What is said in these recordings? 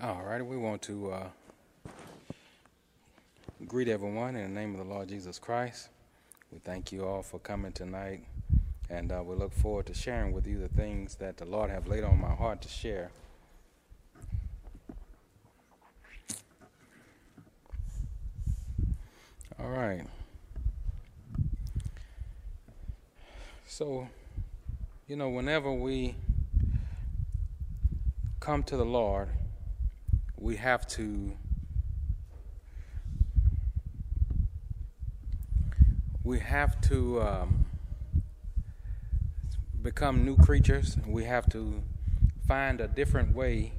All right, we want to uh, greet everyone in the name of the Lord Jesus Christ. We thank you all for coming tonight, and uh, we look forward to sharing with you the things that the Lord have laid on my heart to share. All right. So, you know, whenever we come to the Lord, we have to we have to um, become new creatures. We have to find a different way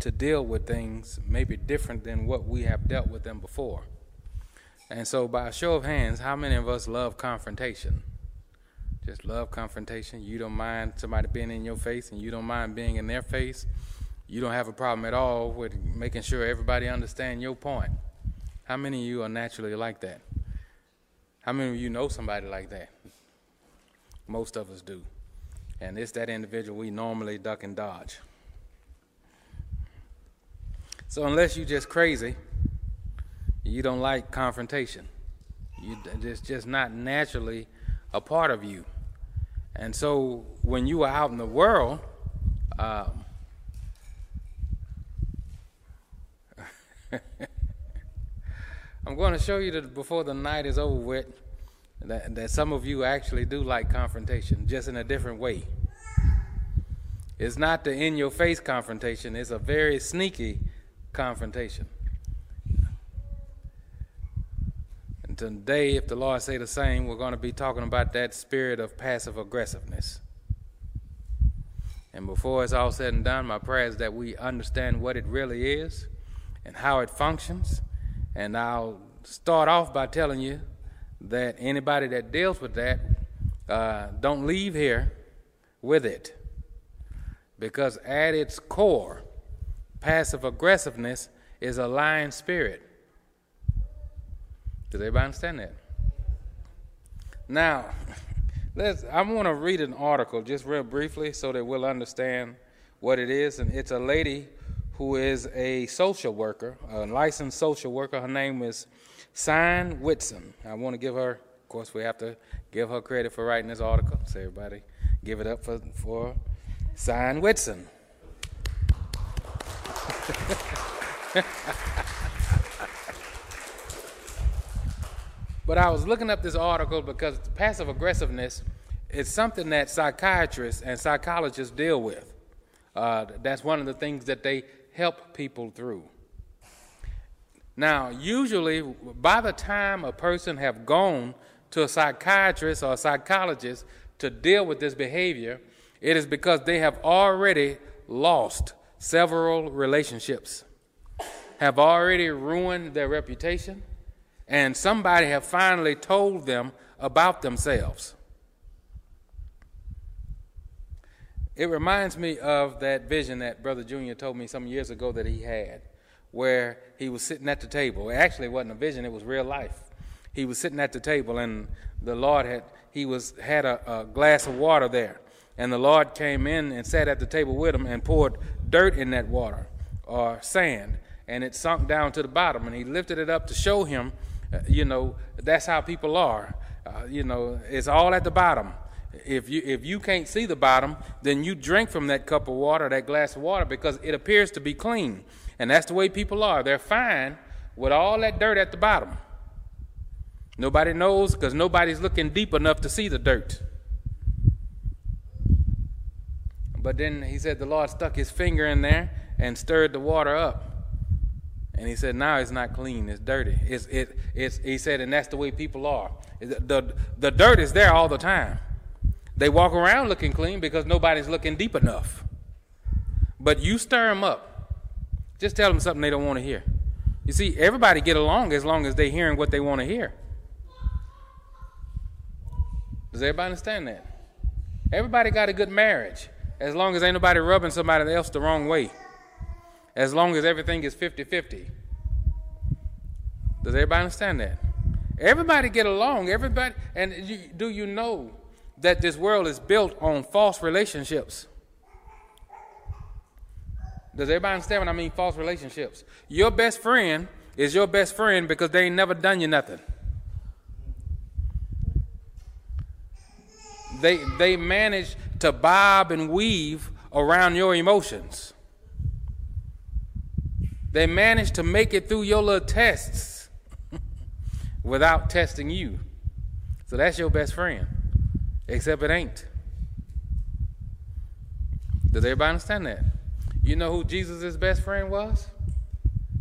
to deal with things, maybe different than what we have dealt with them before. And so, by a show of hands, how many of us love confrontation? Just love confrontation. You don't mind somebody being in your face, and you don't mind being in their face. You don't have a problem at all with making sure everybody understand your point. How many of you are naturally like that? How many of you know somebody like that? Most of us do. And it's that individual we normally duck and dodge. So unless you're just crazy, you don't like confrontation. You, it's just not naturally a part of you. And so when you are out in the world, um, I'm going to show you that before the night is over with, that, that some of you actually do like confrontation, just in a different way. It's not the in your face confrontation, it's a very sneaky confrontation. And today, if the Lord say the same, we're going to be talking about that spirit of passive aggressiveness. And before it's all said and done, my prayer is that we understand what it really is and how it functions. And I'll start off by telling you that anybody that deals with that, uh, don't leave here with it. Because at its core, passive aggressiveness is a lying spirit. Does everybody understand that? Now, let's, I want to read an article just real briefly so that we'll understand what it is. And it's a lady who is a social worker, a licensed social worker. Her name is Signe Whitson. I want to give her, of course, we have to give her credit for writing this article. So everybody give it up for, for Signe Whitson. but I was looking up this article because passive aggressiveness is something that psychiatrists and psychologists deal with. Uh, that's one of the things that they help people through. Now, usually, by the time a person have gone to a psychiatrist or a psychologist to deal with this behavior, it is because they have already lost several relationships, have already ruined their reputation, and somebody have finally told them about themselves. It reminds me of that vision that Brother Junior told me some years ago that he had, where he was sitting at the table. It actually, wasn't a vision, it was real life. He was sitting at the table, and the Lord had, he was, had a, a glass of water there. And the Lord came in and sat at the table with him and poured dirt in that water, or sand, and it sunk down to the bottom. And he lifted it up to show him, uh, you know, that's how people are. Uh, you know, it's all at the bottom if you if you can't see the bottom, then you drink from that cup of water, that glass of water, because it appears to be clean. And that's the way people are. They're fine with all that dirt at the bottom. Nobody knows because nobody's looking deep enough to see the dirt. But then he said the Lord stuck his finger in there and stirred the water up. And he said, now it's not clean, it's dirty. It's, it, it's, he said, and that's the way people are. The, the, the dirt is there all the time. They walk around looking clean because nobody's looking deep enough. But you stir them up. Just tell them something they don't want to hear. You see, everybody get along as long as they're hearing what they want to hear. Does everybody understand that? Everybody got a good marriage as long as ain't nobody rubbing somebody else the wrong way. As long as everything is 50 50. Does everybody understand that? Everybody get along. Everybody, and you, do you know that this world is built on false relationships. Does everybody understand what I mean? False relationships. Your best friend is your best friend because they ain't never done you nothing. They, they manage to bob and weave around your emotions. They manage to make it through your little tests without testing you. So that's your best friend. Except it ain't. Does everybody understand that? You know who Jesus' best friend was?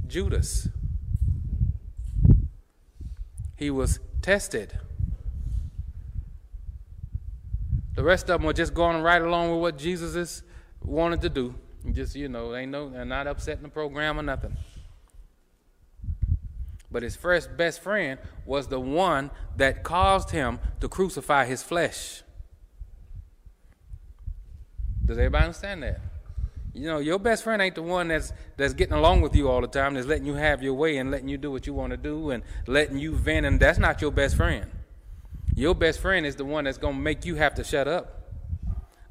Judas. He was tested. The rest of them were just going right along with what Jesus wanted to do. Just, you know, they know they're not upsetting the program or nothing. But his first best friend was the one that caused him to crucify his flesh. Does everybody understand that? You know, your best friend ain't the one that's that's getting along with you all the time, that's letting you have your way and letting you do what you want to do and letting you vent, and that's not your best friend. Your best friend is the one that's to make you have to shut up.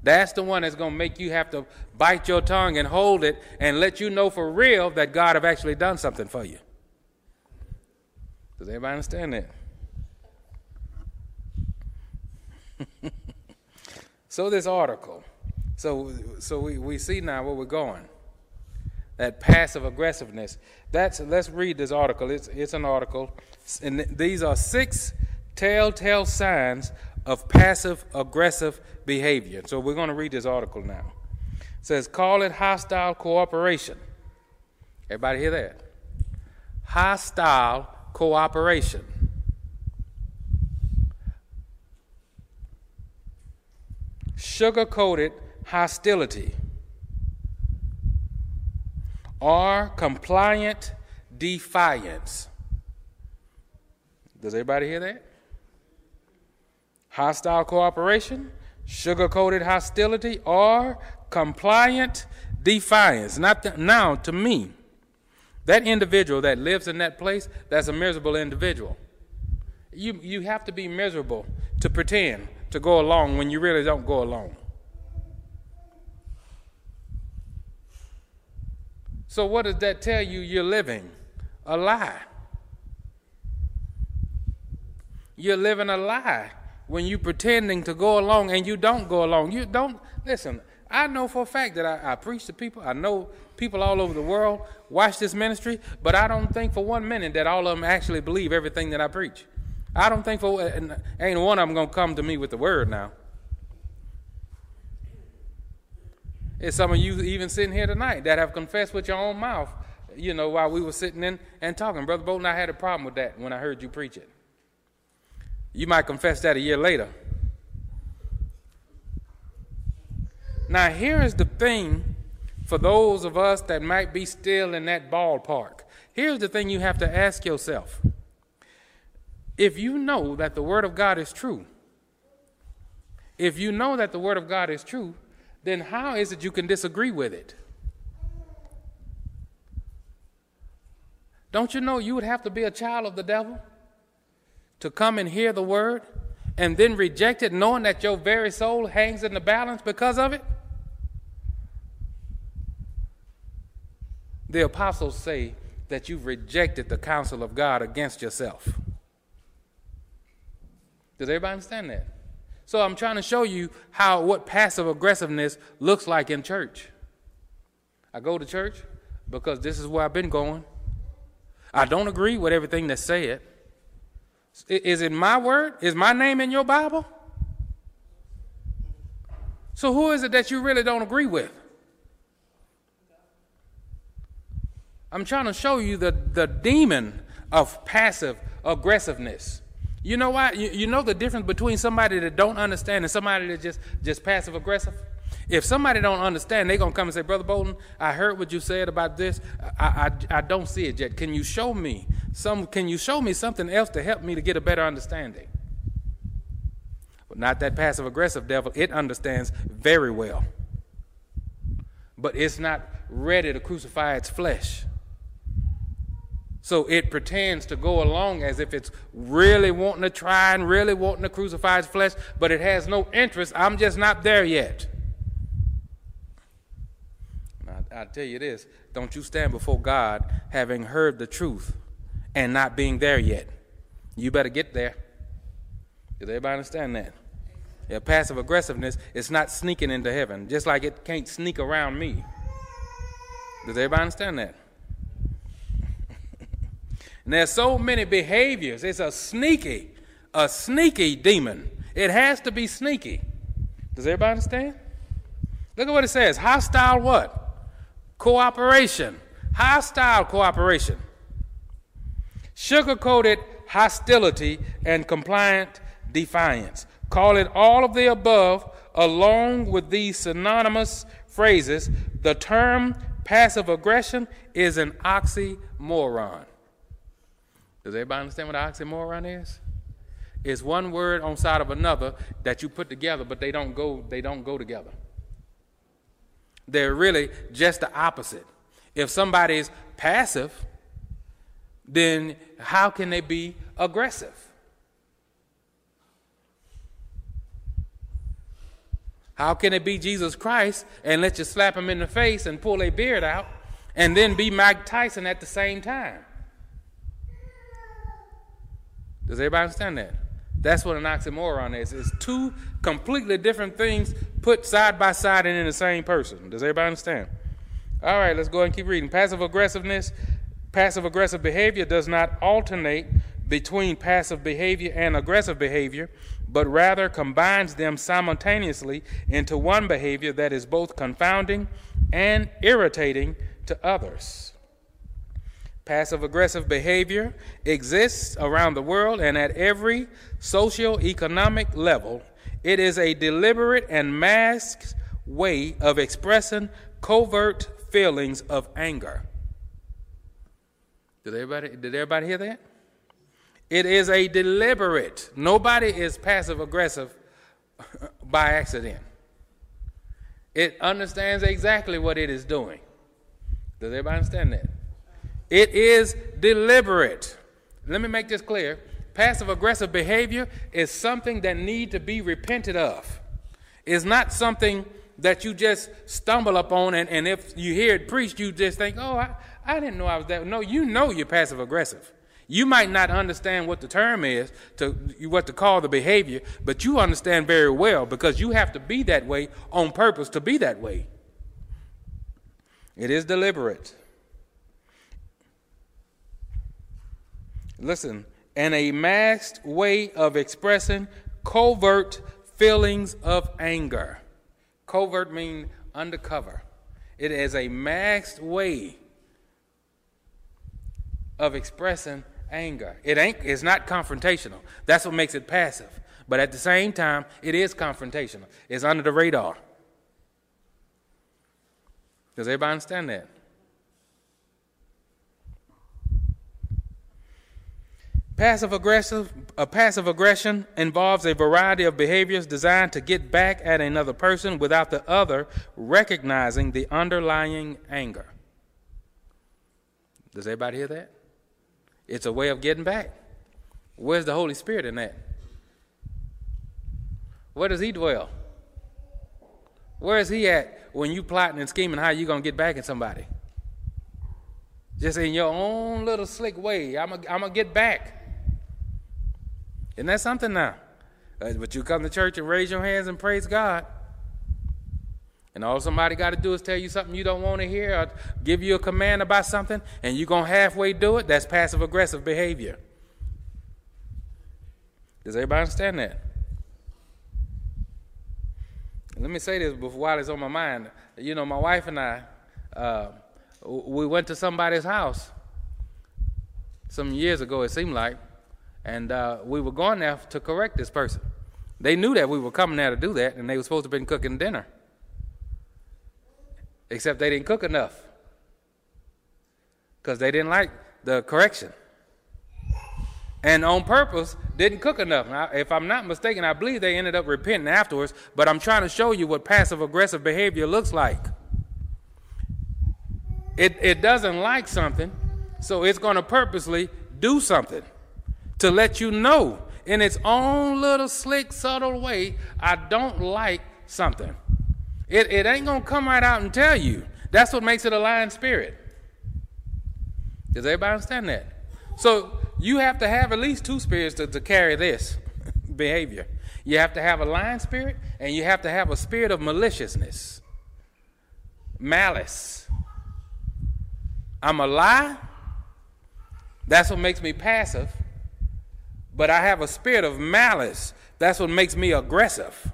That's the one that's to make you have to bite your tongue and hold it and let you know for real that God have actually done something for you. Does everybody understand that? so this article, so so we, we see now where we're going. That passive aggressiveness. That's let's read this article. It's it's an article, and these are six telltale signs of passive aggressive behavior. So we're going to read this article now. It says, call it hostile cooperation. Everybody hear that? Hostile cooperation. Sugar coated hostility. Or compliant defiance. Does everybody hear that? hostile cooperation, sugar coated hostility, or compliant defiance. Not now, to me, that individual that lives in that place, that's a miserable individual. You, you have to be miserable to pretend to go along when you really don't go along. So, what does that tell you? You're living a lie. You're living a lie when you're pretending to go along and you don't go along. You don't listen. I know for a fact that I, I, preach to people. I know people all over the world watch this ministry, but I don't think for one minute that all of them actually believe everything that I preach. I don't think for ain't one of them gonna come to me with the word now. It's some of you even sitting here tonight that have confessed with your own mouth, you know, while we were sitting in and talking. Brother Bolton, I had a problem with that when I heard you preach it. You might confess that a year later. Now, here is the thing for those of us that might be still in that ballpark. Here's the thing you have to ask yourself. If you know that the Word of God is true, if you know that the Word of God is true, then how is it you can disagree with it? Don't you know you would have to be a child of the devil? to come and hear the word and then reject it, knowing that your very soul hangs in the balance because of it? The apostles say that you've rejected the counsel of God against yourself. Does everybody understand that? So I'm trying to show you how what passive aggressiveness looks like in church. I go to church because this is where I've been going. I don't agree with everything that's said. Is it my word? Is my name in your Bible? So who is it that you really don't agree with? I'm trying to show you the, the demon of passive aggressiveness. You know why? You, you know the difference between somebody that don't understand and somebody that just just passive aggressive? If somebody don't understand, they're gonna come and say, Brother Bolton, I heard what you said about this. I, I, I don't see it yet. Can you show me some? Can you show me something else to help me to get a better understanding? But not that passive aggressive devil. It understands very well, but it's not ready to crucify its flesh. So it pretends to go along as if it's really wanting to try and really wanting to crucify its flesh, but it has no interest. I'm just not there yet. I tell you this don't you stand before God having heard the truth and not being there yet. You better get there. Does everybody understand that? Yeah, passive aggressiveness is not sneaking into heaven, just like it can't sneak around me. Does everybody understand that? And there's so many behaviors. It's a sneaky, a sneaky demon. It has to be sneaky. Does everybody understand? Look at what it says. Hostile what? Cooperation. Hostile cooperation. Sugar-coated hostility and compliant defiance. Call it all of the above along with these synonymous phrases. The term passive aggression is an oxymoron. Does everybody understand what an oxymoron is? It's one word on side of another that you put together, but they don't go, they don't go together. They're really just the opposite. If somebody is passive, then how can they be aggressive? How can it be Jesus Christ and let you slap him in the face and pull a beard out and then be Mike Tyson at the same time? Does everybody understand that? That's what an oxymoron is. It's two completely different things put side by side and in the same person. Does everybody understand? All right, let's go ahead and keep reading. Passive aggressiveness, passive aggressive behavior does not alternate between passive behavior and aggressive behavior, but rather combines them simultaneously into one behavior that is both confounding and irritating to others. Passive aggressive behavior exists around the world and at every socio-economic level. It is a deliberate and masked way of expressing covert feelings of anger. Did everybody, did everybody hear that? It is a deliberate. Nobody is passive aggressive by accident. It understands exactly what it is doing. Does everybody understand that? It is deliberate. Let me make this clear. Passive aggressive behavior is something that need to be repented of. It's not something that you just stumble upon and, and if you hear it preached, you just think, oh, I, I didn't know I was that. No, you know you're passive aggressive. You might not understand what the term is, to what to call the behavior, but you understand very well because you have to be that way on purpose to be that way. It is deliberate. Listen, and a masked way of expressing covert feelings of anger. Covert means undercover. It is a masked way of expressing anger. It ain't it's not confrontational. That's what makes it passive. But at the same time, it is confrontational. It's under the radar. Does everybody understand that? Passive aggressive, a passive aggression involves a variety of behaviors designed to get back at another person without the other recognizing the underlying anger. Does everybody hear that? It's a way of getting back. Where's the Holy Spirit in that? Where does he dwell? Where is he at when you plotting and scheming how you gonna get back at somebody? Just in your own little slick way. I'm gonna get back. Isn't that something now? Uh, but you come to church and raise your hands and praise God. And all somebody got to do is tell you something you don't want to hear or give you a command about something and you're going to halfway do it. That's passive aggressive behavior. Does everybody understand that? Let me say this before while it's on my mind. You know, my wife and I, uh, we went to somebody's house some years ago, it seemed like, and uh, we were going there to correct this person. They knew that we were coming there to do that, and they were supposed to have been cooking dinner. Except they didn't cook enough because they didn't like the correction. And on purpose, didn't cook enough. Now, if I'm not mistaken, I believe they ended up repenting afterwards, but I'm trying to show you what passive aggressive behavior looks like. It, it doesn't like something, so it's going to purposely do something to let you know in its own little slick, subtle way, I don't like something. It, it ain't going to come right out and tell you. That's what makes it a lying spirit. Does everybody understand that? So you have to have at least two spirits to, to carry this behavior. You have to have a lying spirit, and you have to have a spirit of maliciousness, malice. I'm a lie. That's what makes me passive. But I have a spirit of malice. That's what makes me aggressive.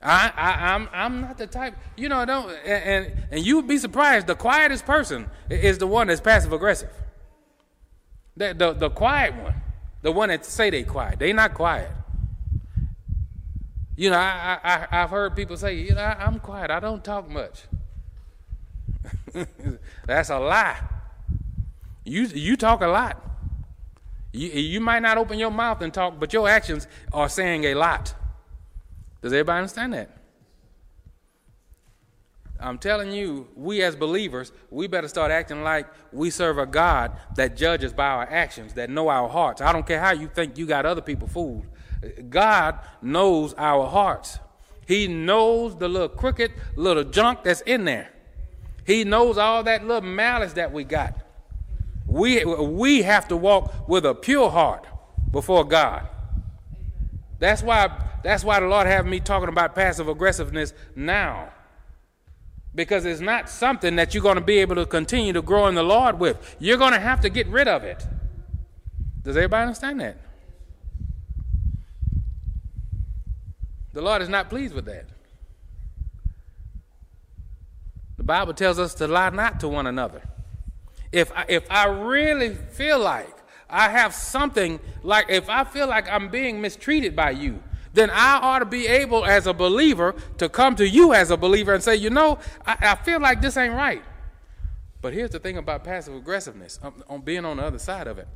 I, I, am I'm, I'm not the type, you know, don't, and, and, and you would be surprised. The quietest person is the one that's passive aggressive. The, the, the quiet one, the one that say they quiet, they not quiet. You know, I, I, I've heard people say, you know, I, I'm quiet, I don't talk much. That's a lie. You, you talk a lot. You, you might not open your mouth and talk, but your actions are saying a lot. Does everybody understand that? I'm telling you, we as believers, we better start acting like we serve a God that judges by our actions, that know our hearts. I don't care how you think you got other people fooled. God knows our hearts. He knows the little crooked little junk that's in there. He knows all that little malice that we got. We, we have to walk with a pure heart before God. That's why, that's why the Lord have me talking about passive aggressiveness now because it's not something that you're going to be able to continue to grow in the Lord with. You're going to have to get rid of it. Does everybody understand that? The Lord is not pleased with that. The Bible tells us to lie not to one another. If I, if I really feel like I have something, like if I feel like I'm being mistreated by you, then I ought to be able, as a believer, to come to you as a believer and say, you know, I, I feel like this ain't right. But here's the thing about passive aggressiveness, on, um, on being on the other side of it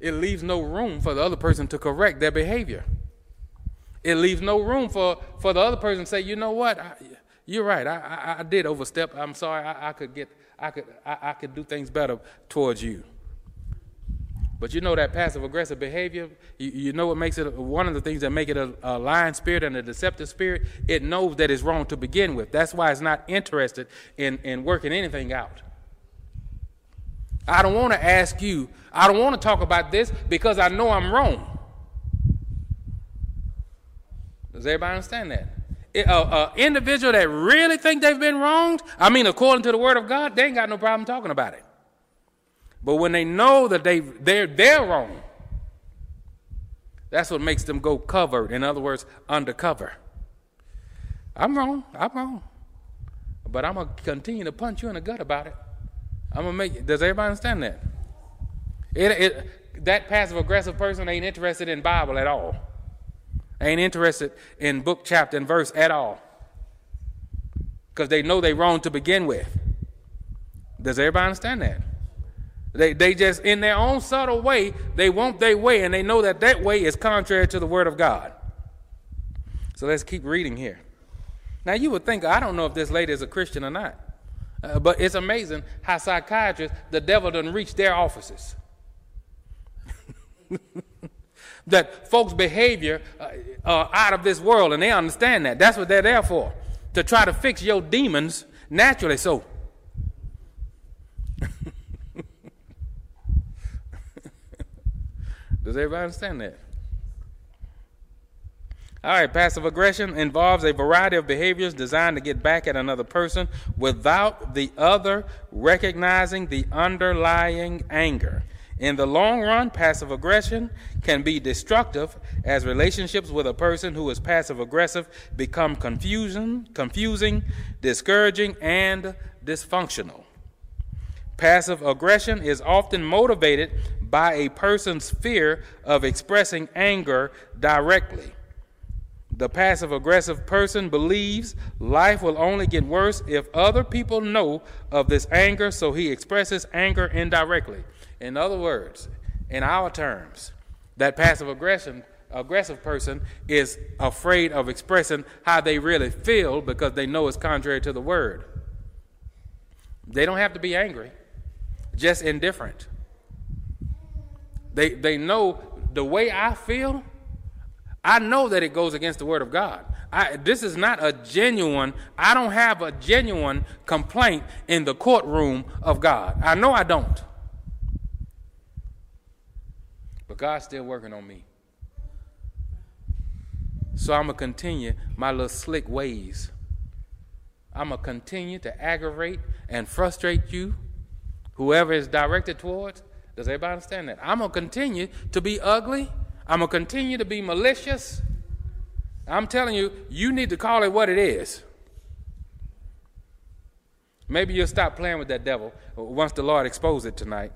it leaves no room for the other person to correct their behavior. It leaves no room for, for the other person to say, you know what, I, you're right, I, I, I, did overstep. I'm sorry, I, I could get, I could, I, I could do things better towards you. But you know that passive aggressive behavior, you, you, know what makes it one of the things that make it a, a lying spirit and a deceptive spirit? It knows that it's wrong to begin with. That's why it's not interested in, in working anything out. I don't want to ask you, I don't want to talk about this because I know I'm wrong. Does everybody understand that? An individual that really think they've been wronged, I mean, according to the Word of God, they ain't got no problem talking about it. But when they know that they they're they're wrong, that's what makes them go covered. In other words, undercover. I'm wrong. I'm wrong. But I'm gonna continue to punch you in the gut about it. I'm gonna make. Does everybody understand that? It, it, that passive aggressive person ain't interested in Bible at all. Ain't interested in book, chapter, and verse at all. Because they know they're wrong to begin with. Does everybody understand that? They, they just, in their own subtle way, they want their way, and they know that that way is contrary to the Word of God. So let's keep reading here. Now, you would think, I don't know if this lady is a Christian or not, uh, but it's amazing how psychiatrists, the devil doesn't reach their offices. that folks' behavior uh, are out of this world, and they understand that. That's what they're there for, to try to fix your demons naturally so. Does everybody understand that? All right, passive aggression involves a variety of behaviors designed to get back at another person without the other recognizing the underlying anger. In the long run, passive aggression can be destructive as relationships with a person who is passive aggressive become confusion, confusing, discouraging, and dysfunctional. Passive aggression is often motivated by a person's fear of expressing anger directly. The passive aggressive person believes life will only get worse if other people know of this anger, so he expresses anger indirectly. In other words, in our terms, that passive aggression aggressive person is afraid of expressing how they really feel because they know it's contrary to the word. They don't have to be angry just indifferent. They, they know the way I feel, I know that it goes against the Word of God. I, this is not a genuine, I don't have a genuine complaint in the courtroom of God. I know I don't. But God's still working on me. So I'm going to continue my little slick ways. I'm going to continue to aggravate and frustrate you, whoever is directed towards. Does everybody understand that? I'm going to continue to be ugly. I'm going to continue to be malicious. I'm telling you, you need to call it what it is. Maybe you'll stop playing with that devil once the Lord exposes it tonight.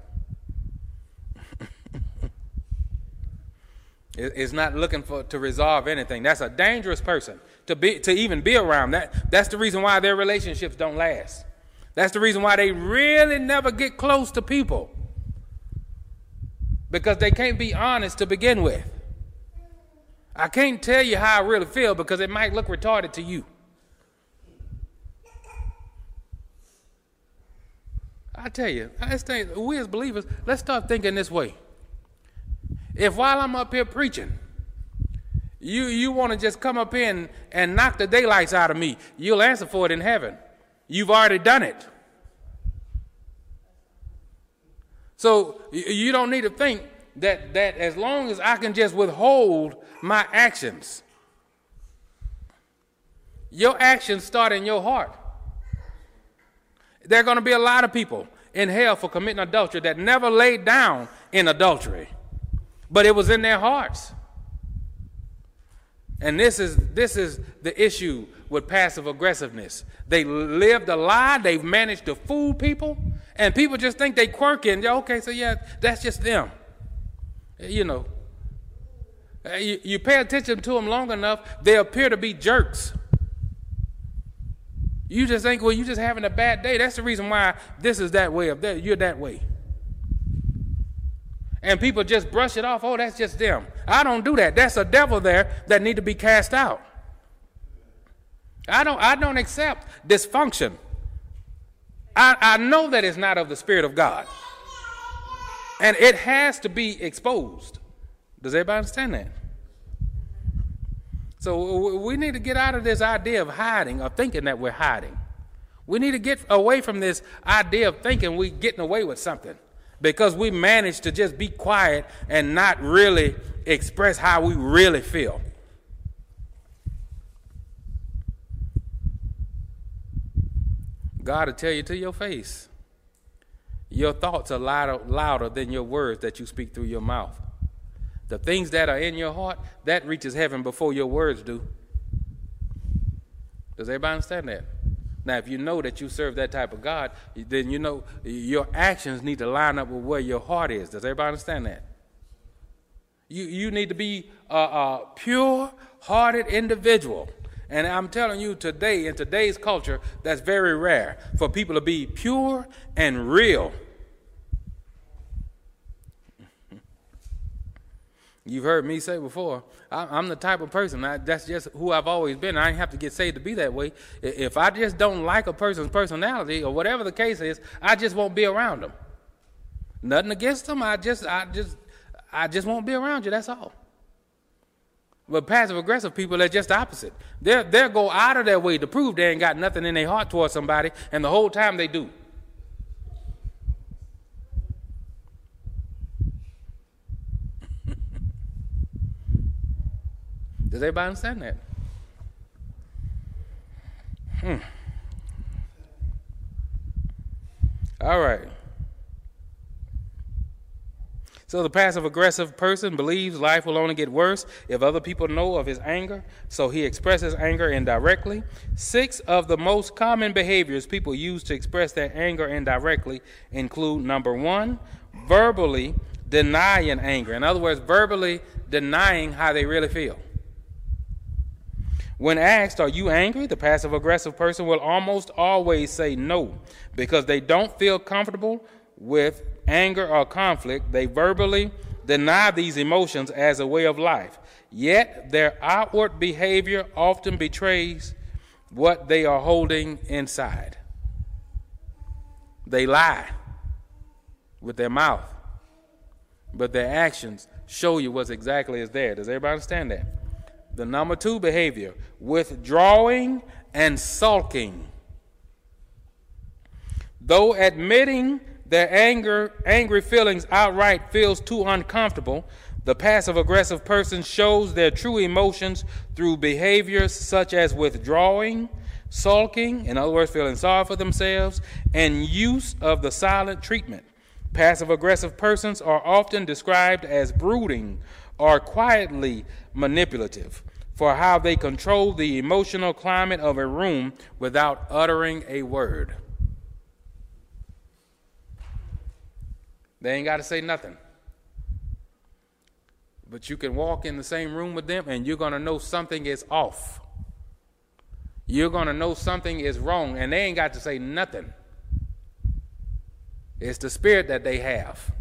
Is not looking for to resolve anything. That's a dangerous person to be to even be around. That that's the reason why their relationships don't last. That's the reason why they really never get close to people. Because they can't be honest to begin with. I can't tell you how I really feel because it might look retarded to you. I tell you, I think we as believers, let's start thinking this way. If while I'm up here preaching, you, you want to just come up in and knock the daylights out of me, you'll answer for it in heaven. You've already done it. So you don't need to think that, that as long as I can just withhold my actions, your actions start in your heart. There are going to be a lot of people in hell for committing adultery that never laid down in adultery but it was in their hearts. And this is this is the issue with passive aggressiveness. They lived a lie, they've managed to fool people, and people just think they're quirky yeah, okay, so yeah, that's just them. You know. Eh, you, you pay attention to them long enough, they appear to be jerks. You just think, well, you're just having a bad day. That's the reason why this is that way of that. You're that way. And people just brush it off. Oh, that's just them. I don't do that. That's a devil there that need to be cast out. I don't, I don't accept dysfunction. I, I know that it's not of the Spirit of God. And it has to be exposed. Does everybody understand that? So we need to get out of this idea of hiding or thinking that we're hiding. We need to get away from this idea of thinking we're getting away with something because we manage to just be quiet and not really express how we really feel. God will tell you to your face. Your thoughts are louder, louder than your words that you speak through your mouth. The things that are in your heart, that reaches heaven before your words do. Does everybody understand that? Now, if you know that you serve that type of God, then you know your actions need to line up with where your heart is. Does everybody understand that? You, you need to be a, a pure hearted individual. And I'm telling you today, in today's culture, that's very rare for people to be pure and real. You've heard me say before, I'm the type of person, I, that's just who I've always been. I ain't have to get saved to be that way. If I just don't like a person's personality or whatever the case is, I just won't be around them. Nothing against them. I just, I just, I just won't be around you. That's all. But passive aggressive people, they're just the opposite. They'll, they'll go out of their way to prove they ain't got nothing in their heart towards somebody, and the whole time they do. Does everybody understand that? Hmm. All right. So the passive aggressive person believes life will only get worse if other people know of his anger, so he expresses anger indirectly. Six of the most common behaviors people use to express their anger indirectly include number one, verbally denying anger. In other words, verbally denying how they really feel. When asked, Are you angry? the passive aggressive person will almost always say no because they don't feel comfortable with anger or conflict. They verbally deny these emotions as a way of life. Yet their outward behavior often betrays what they are holding inside. They lie with their mouth, but their actions show you what's exactly is there. Does everybody understand that? The number two behavior withdrawing and sulking. Though admitting their anger, angry feelings outright feels too uncomfortable, the passive aggressive person shows their true emotions through behaviors such as withdrawing, sulking, in other words, feeling sorry for themselves, and use of the silent treatment. Passive aggressive persons are often described as brooding or quietly manipulative for how they control the emotional climate of a room without uttering a word. They ain't got to say nothing. But you can walk in the same room with them and you're going to know something is off. You're going to know something is wrong and they ain't got to say nothing. It's the spirit that they have.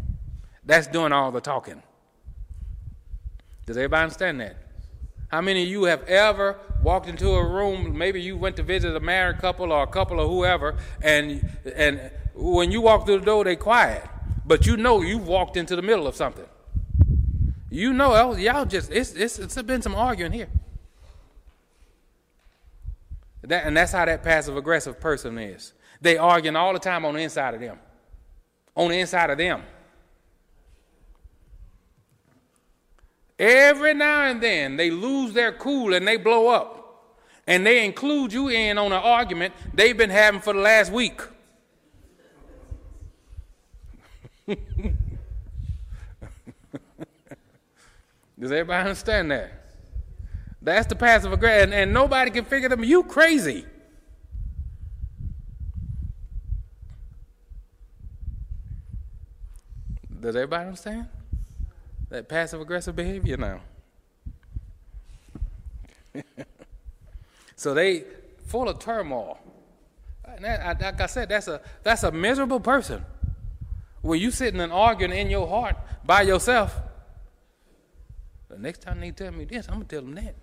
That's doing all the talking. Does everybody understand that? How many of you have ever walked into a room? Maybe you went to visit a married couple or a couple or whoever, and and when you walk through the door, they quiet, but you know you walked into the middle of something. You know, oh, y'all just it's it's it's been some arguing here. That, and that's how that passive aggressive person is. They arguing all the time on the inside of them. On the inside of them. Every now and then they lose their cool and they blow up. And they include you in on an argument they've been having for the last week. Does everybody understand that? That's the passive aggressive, and, and nobody can figure them. You crazy. Does everybody understand? That passive aggressive behavior now. so they full of turmoil. And that, like I said, that's a that's a miserable person. When you sitting and arguing in your heart by yourself, the next time they tell me this, I'm gonna tell them that.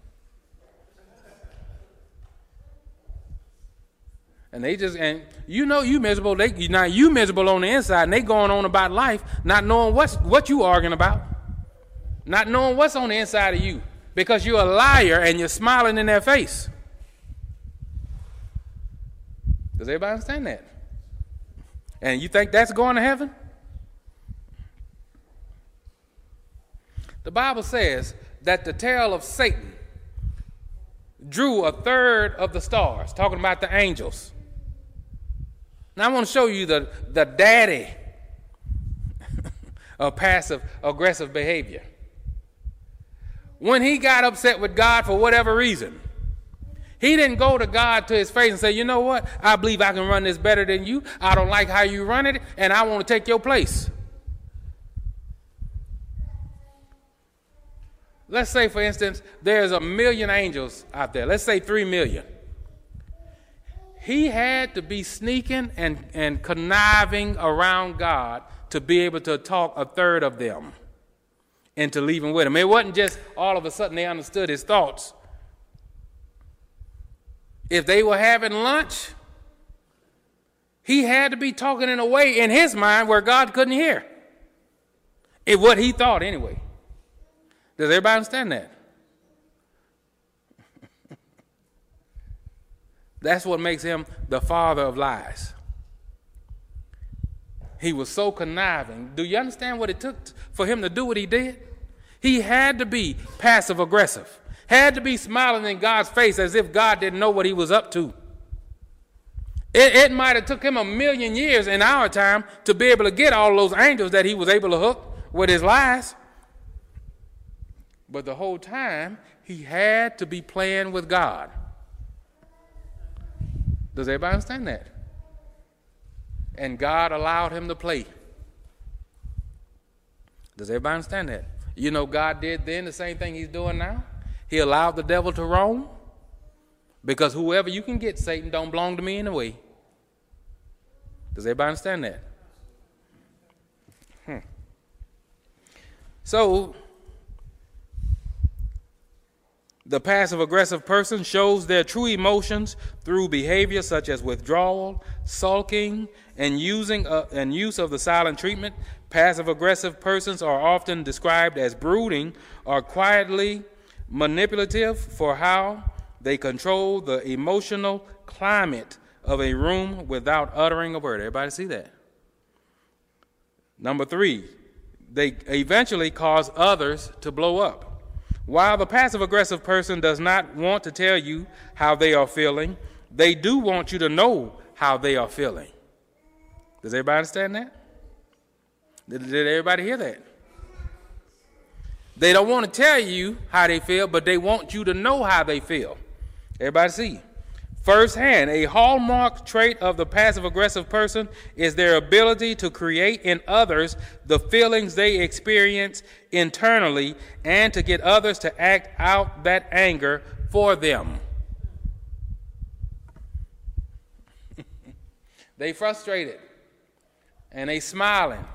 And they just and you know you miserable. They now you miserable on the inside, and they going on about life, not knowing what's what you arguing about, not knowing what's on the inside of you, because you're a liar and you're smiling in their face. Does everybody understand that? And you think that's going to heaven? The Bible says that the tail of Satan drew a third of the stars, talking about the angels. Now I want to show you the, the daddy of passive aggressive behavior. When he got upset with God for whatever reason, he didn't go to God to his face and say, You know what? I believe I can run this better than you. I don't like how you run it, and I want to take your place. Let's say, for instance, there's a million angels out there. Let's say three million. He had to be sneaking and, and conniving around God to be able to talk a third of them into leaving with him. It wasn't just all of a sudden they understood his thoughts. If they were having lunch, he had to be talking in a way in his mind where God couldn't hear. It what he thought anyway. Does everybody understand that? That's what makes him the father of lies. He was so conniving. Do you understand what it took for him to do what he did? He had to be passive aggressive, had to be smiling in God's face as if God didn't know what he was up to. It, it might have took him a million years in our time to be able to get all those angels that he was able to hook with his lies. But the whole time, he had to be playing with God. Does everybody understand that? And God allowed him to play. Does everybody understand that? You know, God did then the same thing he's doing now. He allowed the devil to roam because whoever you can get, Satan, don't belong to me anyway. Does everybody understand that? Hmm. So, the passive aggressive person shows their true emotions through behavior such as withdrawal, sulking, and using uh, and use of the silent treatment. Passive aggressive persons are often described as brooding or quietly manipulative for how they control the emotional climate of a room without uttering a word. Everybody see that? Number three, they eventually cause others to blow up. While the passive aggressive person does not want to tell you how they are feeling, they do want you to know how they are feeling. Does everybody understand that? Did, did everybody hear that? They don't want to tell you how they feel, but they want you to know how they feel. Everybody see? Firsthand, a hallmark trait of the passive aggressive person is their ability to create in others the feelings they experience internally and to get others to act out that anger for them. they frustrated and they smiling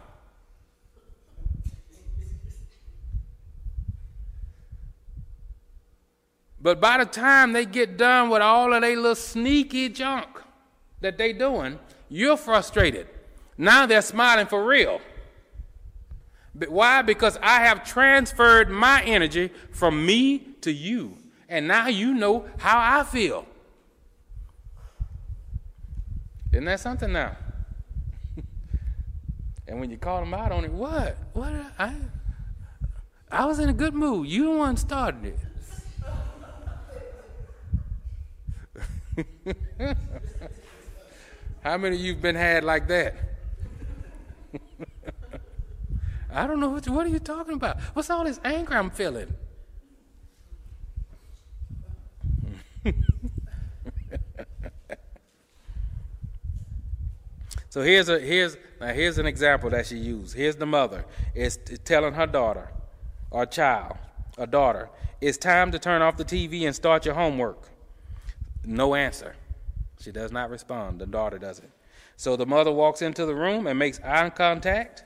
But by the time they get done with all of their little sneaky junk that they doing, you're frustrated. Now they're smiling for real. But why? Because I have transferred my energy from me to you. And now you know how I feel. Isn't that something now? And when you called him out on it, what? What? I, I was in a good mood. You the one started it. How many of you have been had like that? I don't know what, what are you talking about. What's all this anger I'm feeling? so here's a here's now here's an example that she used. Here's the mother is telling her daughter, or child, a daughter, it's time to turn off the TV and start your homework. No answer. She does not respond. The daughter doesn't. So the mother walks into the room and makes eye contact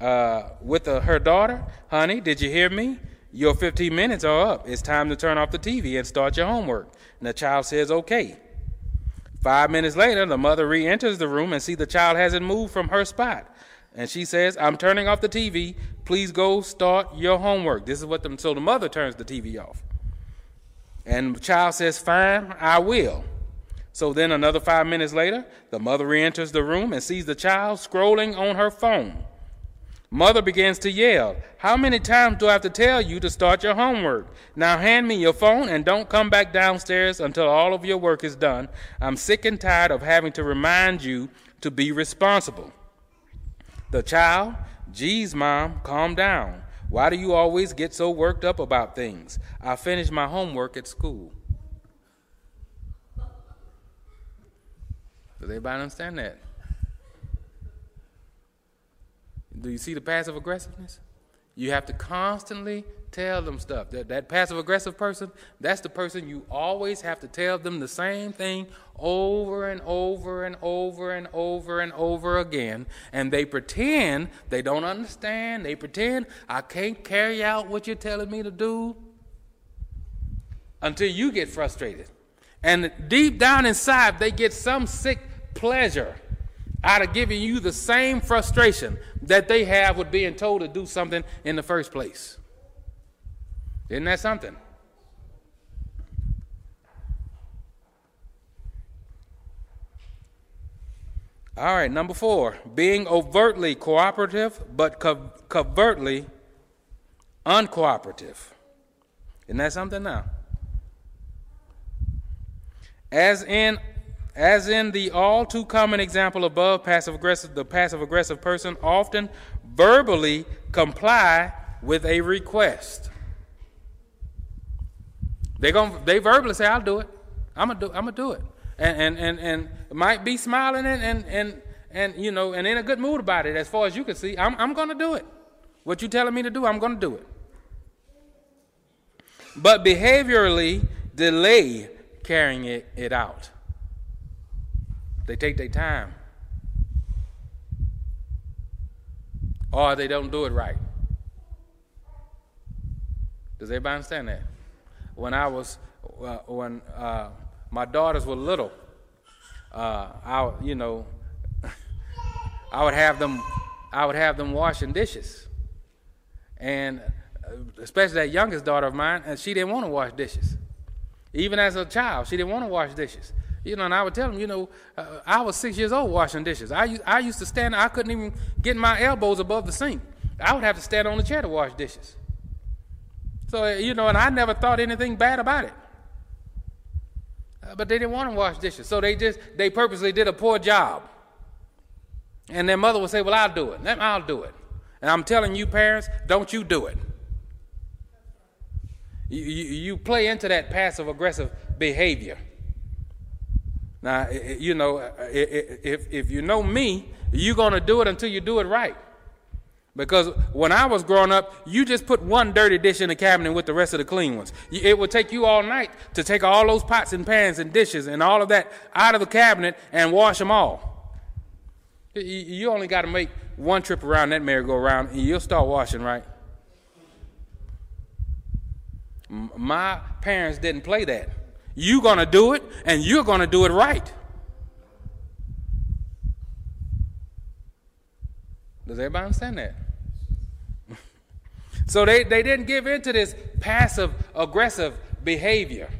uh, with her daughter. Honey, did you hear me? Your 15 minutes are up. It's time to turn off the TV and start your homework. And the child says, okay. Five minutes later, the mother re enters the room and sees the child hasn't moved from her spot. And she says, I'm turning off the TV. Please go start your homework. This is what the, so the mother turns the TV off. And the child says, Fine, I will. So then, another five minutes later, the mother re enters the room and sees the child scrolling on her phone. Mother begins to yell, How many times do I have to tell you to start your homework? Now hand me your phone and don't come back downstairs until all of your work is done. I'm sick and tired of having to remind you to be responsible. The child, Geez, mom, calm down. Why do you always get so worked up about things? I finished my homework at school. Does everybody understand that? Do you see the passive aggressiveness? You have to constantly tell them stuff. That, that passive aggressive person, that's the person you always have to tell them the same thing over and over and over and over and over again. And they pretend they don't understand. They pretend I can't carry out what you're telling me to do until you get frustrated. And deep down inside, they get some sick pleasure out of giving you the same frustration that they have with being told to do something in the first place. Isn't that something? All right, number four, being overtly cooperative but co- covertly uncooperative. Isn't that something now? As in as in the all too common example above, passive aggressive, the passive aggressive person often verbally comply with a request. They going they verbally say, "I'll do it. I'm gonna do. I'm gonna do it," and and and, and might be smiling and and and and you know and in a good mood about it. As far as you can see, I'm I'm gonna do it. What you telling me to do, I'm gonna do it. But behaviorally delay carrying it, it out. They take their time. Or they don't do it right. Does everybody understand that? When I was, uh, when uh, my daughters were little, uh, I, you know, I would have them, I would have them washing dishes, and especially that youngest daughter of mine, and she didn't want to wash dishes. Even as a child, she didn't want to wash dishes. You know, and I would tell them, you know, uh, I was six years old washing dishes. I, I used to stand, I couldn't even get my elbows above the sink. I would have to stand on the chair to wash dishes. So, uh, you know, and I never thought anything bad about it. Uh, but they didn't want to wash dishes. So they just, they purposely did a poor job. And their mother would say, well, I'll do it. I'll do it. And I'm telling you, parents, don't you do it. You, you, you play into that passive aggressive behavior. Now, you know, if, if you know me, you're going to do it until you do it right. Because when I was growing up, you just put one dirty dish in the cabinet with the rest of the clean ones. It would take you all night to take all those pots and pans and dishes and all of that out of the cabinet and wash them all. You only got to make one trip around that merry-go-round and you'll start washing, right? My parents didn't play that. You're going to do it, and you're going to do it right. Does everybody understand that? so they, they didn't give in to this passive aggressive behavior.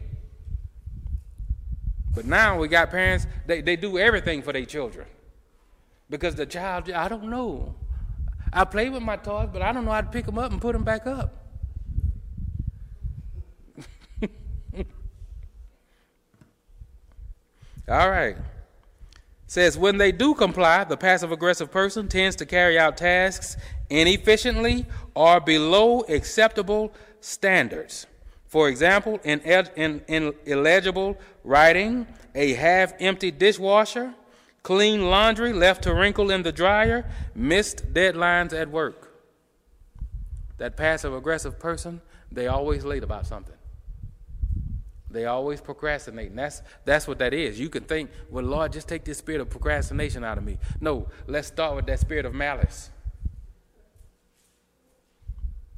But now we got parents, they, they do everything for their children. Because the child, I don't know. I play with my toys, but I don't know how to pick them up and put them back up. All right. Says when they do comply, the passive aggressive person tends to carry out tasks inefficiently or below acceptable standards. For example, in, in, in illegible writing, a half empty dishwasher, clean laundry left to wrinkle in the dryer, missed deadlines at work. That passive aggressive person, they always late about something. They always procrastinate. And that's, that's what that is. You can think, well, Lord, just take this spirit of procrastination out of me. No, let's start with that spirit of malice.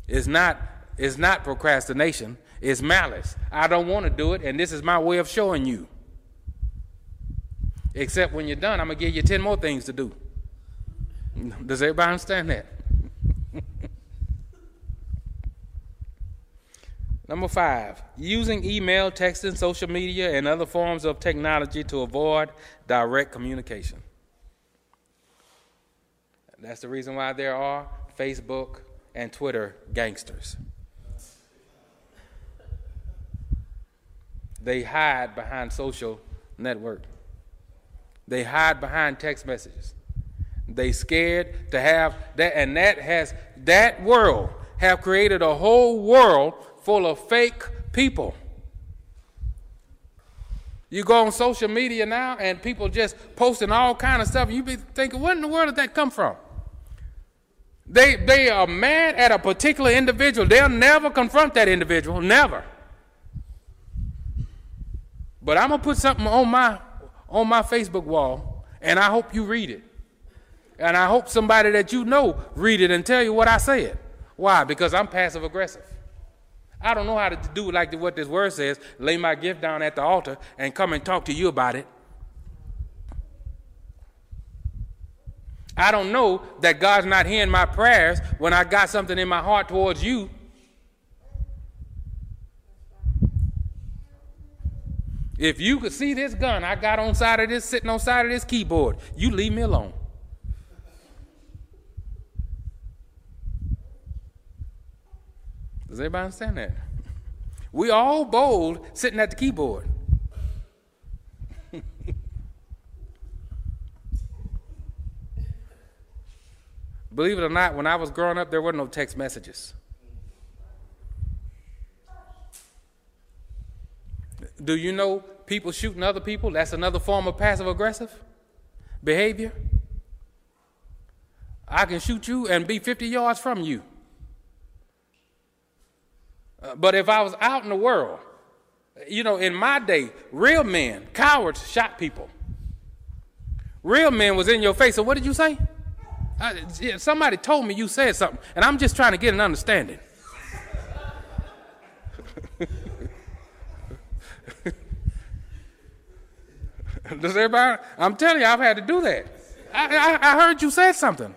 It's not, it's not procrastination, it's malice. I don't want to do it, and this is my way of showing you. Except when you're done, I'm to give you 10 more things to do. Does everybody understand that? Number five, using email, texting, social media, and other forms of technology to avoid direct communication. That's the reason why there are Facebook and Twitter gangsters. They hide behind social network. They hide behind text messages. They scared to have that, and that has that world have created a whole world full of fake people. You go on social media now and people just posting all kind of stuff. You be thinking, where in the world did that come from? They, they are mad at a particular individual. They'll never confront that individual, never. But I'm gonna put something on my on my Facebook wall, and I hope you read it. And I hope somebody that you know read it and tell you what I said. Why? Because I'm passive aggressive. I don't know how to do like what this word says lay my gift down at the altar and come and talk to you about it. I don't know that God's not hearing my prayers when I got something in my heart towards you. If you could see this gun I got on side of this, sitting on side of this keyboard, you leave me alone. Does everybody understand that? We all bold sitting at the keyboard. Believe it or not, when I was growing up, there were no text messages. Do you know people shooting other people? That's another form of passive aggressive behavior. I can shoot you and be 50 yards from you. But if I was out in the world, you know, in my day, real men, cowards, shot people. Real men was in your face. So what did you say? Uh, somebody told me you said something, and I'm just trying to get an understanding. Does everybody? I'm telling you, I've had to do that. I, I, I heard you said something.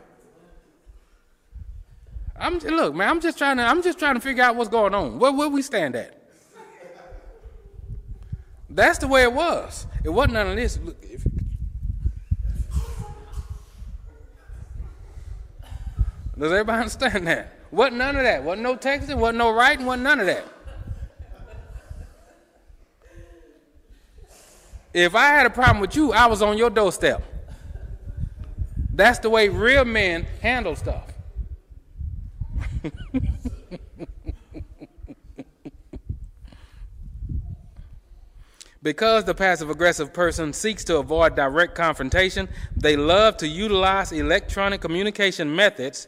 I'm look, man. I'm just trying to. I'm just trying to figure out what's going on. Where where we stand at? That's the way it was. It wasn't none of this. Look, if, Does everybody understand that? Wasn't none of that. Wasn't no texting, wasn't no writing, wasn't none of that. If I had a problem with you, I was on your doorstep. That's the way real men handle stuff. Because the passive aggressive person seeks to avoid direct confrontation, they love to utilize electronic communication methods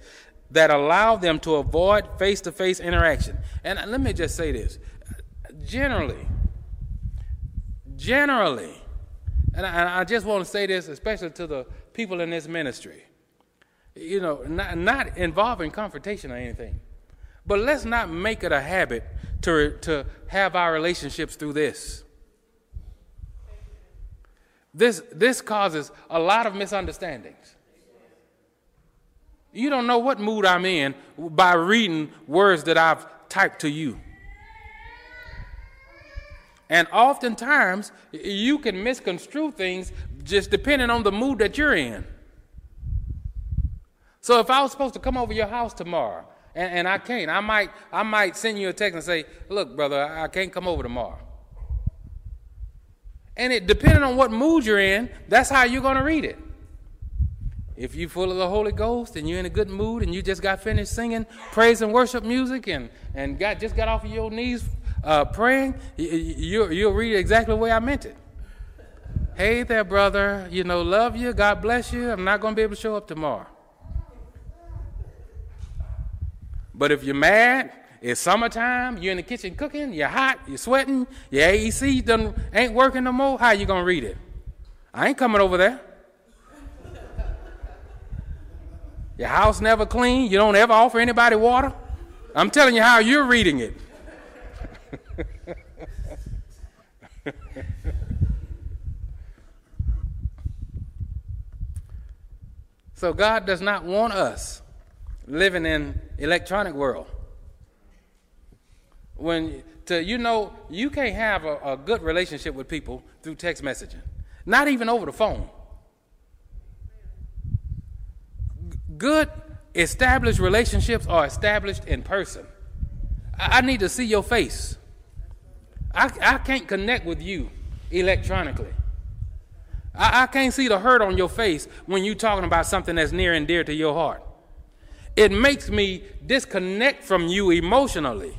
that allow them to avoid face to face interaction. And let me just say this generally, generally, and I, I, just want to say this especially to the people in this ministry, you know, not, not involving confrontation or anything, but let's not make it a habit to, to have our relationships through this. This, this causes a lot of misunderstandings. You don't know what mood I'm in by reading words that I've typed to you. And oftentimes, you can misconstrue things just depending on the mood that you're in. So if I was supposed to come over your house tomorrow and, and I can't, I might, I might send you a text and say, Look, brother, I can't come over tomorrow. And it depending on what mood you're in, that's how you're going to read it. If you're full of the Holy Ghost and you're in a good mood and you just got finished singing praise and worship music and, and got just got off of your knees uh, praying, you, you'll read it exactly the way I meant it. Hey there, brother. You know, love you. God bless you. I'm not going to be able to show up tomorrow. But if you're mad it's summertime. You're in the kitchen cooking. You're hot. You're sweating. Your AC done, ain't working no more. How you gonna read it? I ain't coming over there. Your house never clean. You don't ever offer anybody water. I'm telling you how you're reading it. so God does not want us living in electronic world when to you know you can't have a, a good relationship with people through text messaging, not even over the phone. Good established relationships are established in person. I, need to see your face. I, I can't connect with you electronically. I, I can't see the hurt on your face when you're talking about something that's near and dear to your heart. It makes me disconnect from you emotionally.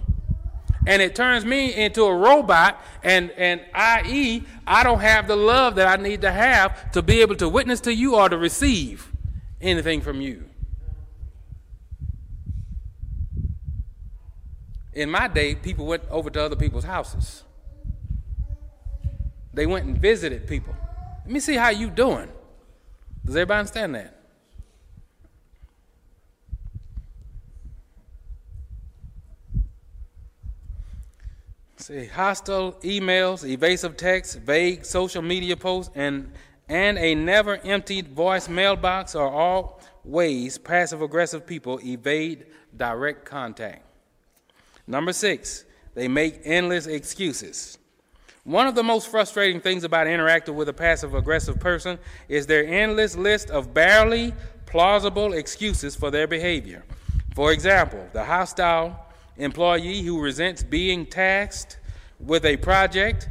And it turns me into a robot and and i.e i don't have the love that i need to have to be able to witness to you or to receive anything from you. In my day people went over to other people's houses. They went and visited people. Let me see how you doing. Does everybody understand that Hostile emails, evasive texts, vague social media posts, and, and a never emptied voice mailbox are all ways passive aggressive people evade direct contact. Number six, they make endless excuses. One of the most frustrating things about interacting with a passive aggressive person is their endless list of barely plausible excuses for their behavior. For example, the hostile employee who resents being tasked with a project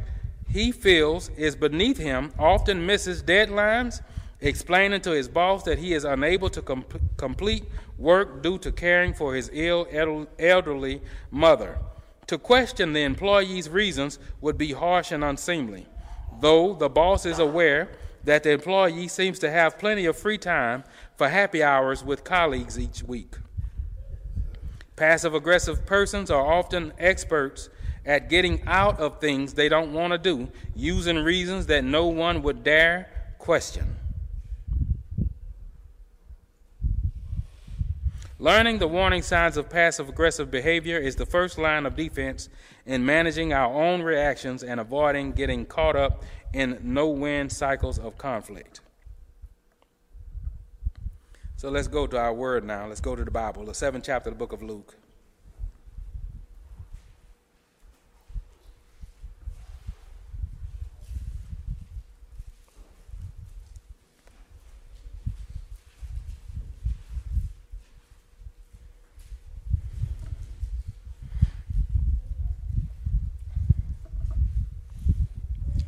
he feels is beneath him often misses deadlines, explaining to his boss that he is unable to com- complete work due to caring for his ill elderly mother. To question the employee's reasons would be harsh and unseemly, though the boss is aware that the employee seems to have plenty of free time for happy hours with colleagues each week. Passive aggressive persons are often experts at getting out of things they don't want to do, using reasons that no one would dare question. Learning the warning signs of passive aggressive behavior is the first line of defense in managing our own reactions and avoiding getting caught up in no win cycles of conflict. So let's go to our word now. Let's go to the Bible, the seventh chapter of the book of Luke.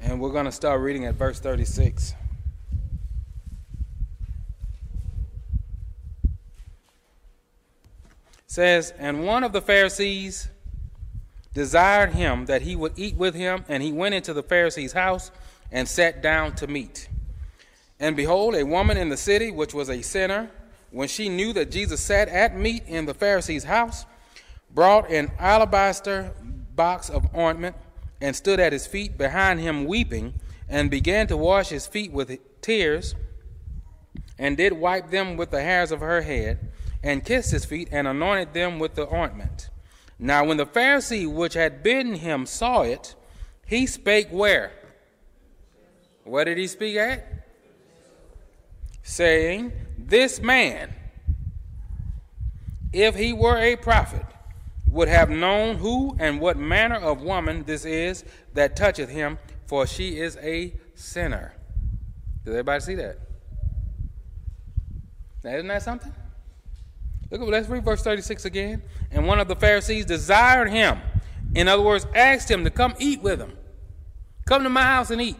And we're going to start reading at verse 36. Says, And one of the Pharisees desired him that he would eat with him, and he went into the Pharisee's house and sat down to meat. And behold, a woman in the city, which was a sinner, when she knew that Jesus sat at meat in the Pharisee's house, brought an alabaster box of ointment and stood at his feet behind him weeping, and began to wash his feet with tears, and did wipe them with the hairs of her head and kissed his feet, and anointed them with the ointment. Now, when the Pharisee which had bidden him saw it, he spake where? Where did he speak at? Saying, This man, if he were a prophet, would have known who and what manner of woman this is that toucheth him, for she is a sinner. Does everybody see that? Now, isn't that something? Look at let's read verse 36 again. And one of the Pharisees desired him. In other words, asked him to come eat with him. Come to my house and eat.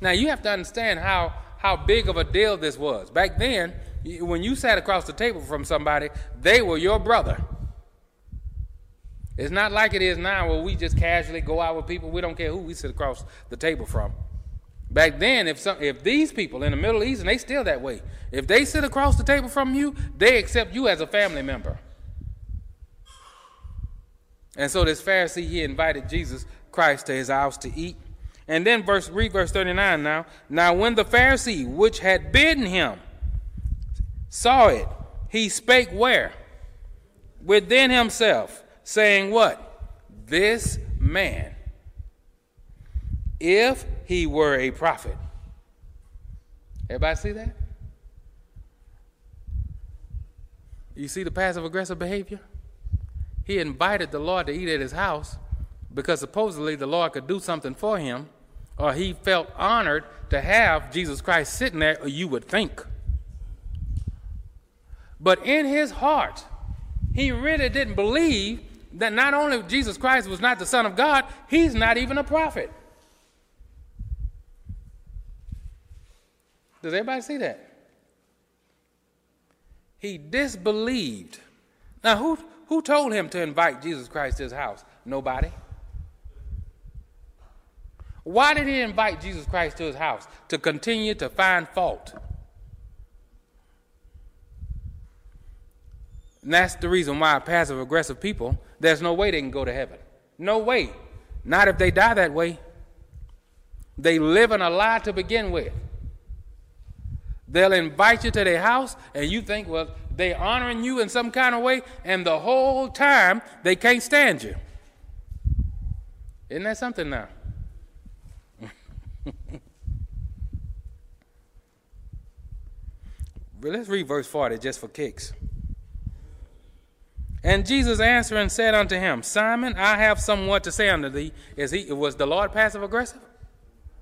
Now you have to understand how, how big of a deal this was. Back then, when you sat across the table from somebody, they were your brother. It's not like it is now where we just casually go out with people. We don't care who we sit across the table from. Back then, if some, if these people in the Middle East, and they still that way, if they sit across the table from you, they accept you as a family member. And so this Pharisee, he invited Jesus Christ to his house to eat. And then verse read verse 39 now. Now when the Pharisee which had bidden him saw it, he spake where? Within himself, saying what? This man if he were a prophet. Everybody see that? You see the passive aggressive behavior? He invited the Lord to eat at his house because supposedly the Lord could do something for him, or he felt honored to have Jesus Christ sitting there, or you would think. But in his heart, he really didn't believe that not only Jesus Christ was not the Son of God, he's not even a prophet. Does everybody see that? He disbelieved. Now, who, who told him to invite Jesus Christ to his house? Nobody. Why did he invite Jesus Christ to his house? To continue to find fault. And that's the reason why passive aggressive people, there's no way they can go to heaven. No way. Not if they die that way. They live in a lie to begin with. They'll invite you to their house, and you think, well, they're honoring you in some kind of way, and the whole time they can't stand you. Isn't that something now? Let's read verse 40 just for kicks. And Jesus answering said unto him, Simon, I have somewhat to say unto thee. Is he was the Lord passive aggressive?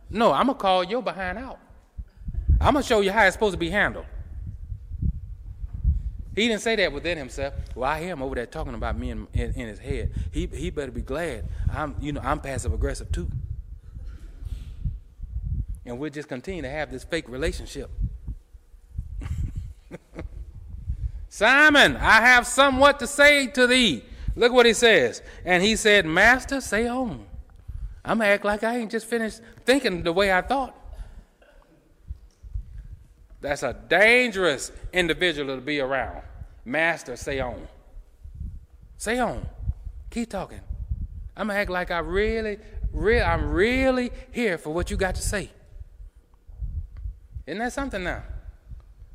No, I'm gonna call your behind out. I'm going to show you how it's supposed to be handled. He didn't say that within himself. Well, I hear him over there talking about me in, in, in his head. He, he better be glad. I'm, you know, I'm passive aggressive too. And we'll just continue to have this fake relationship. Simon, I have somewhat to say to thee. Look what he says. And he said, Master, say on. I'm going to act like I ain't just finished thinking the way I thought. That's a dangerous individual to be around. Master, say on. Say on. Keep talking. I'm gonna act like I really, really, I'm really here for what you got to say. Isn't that something now?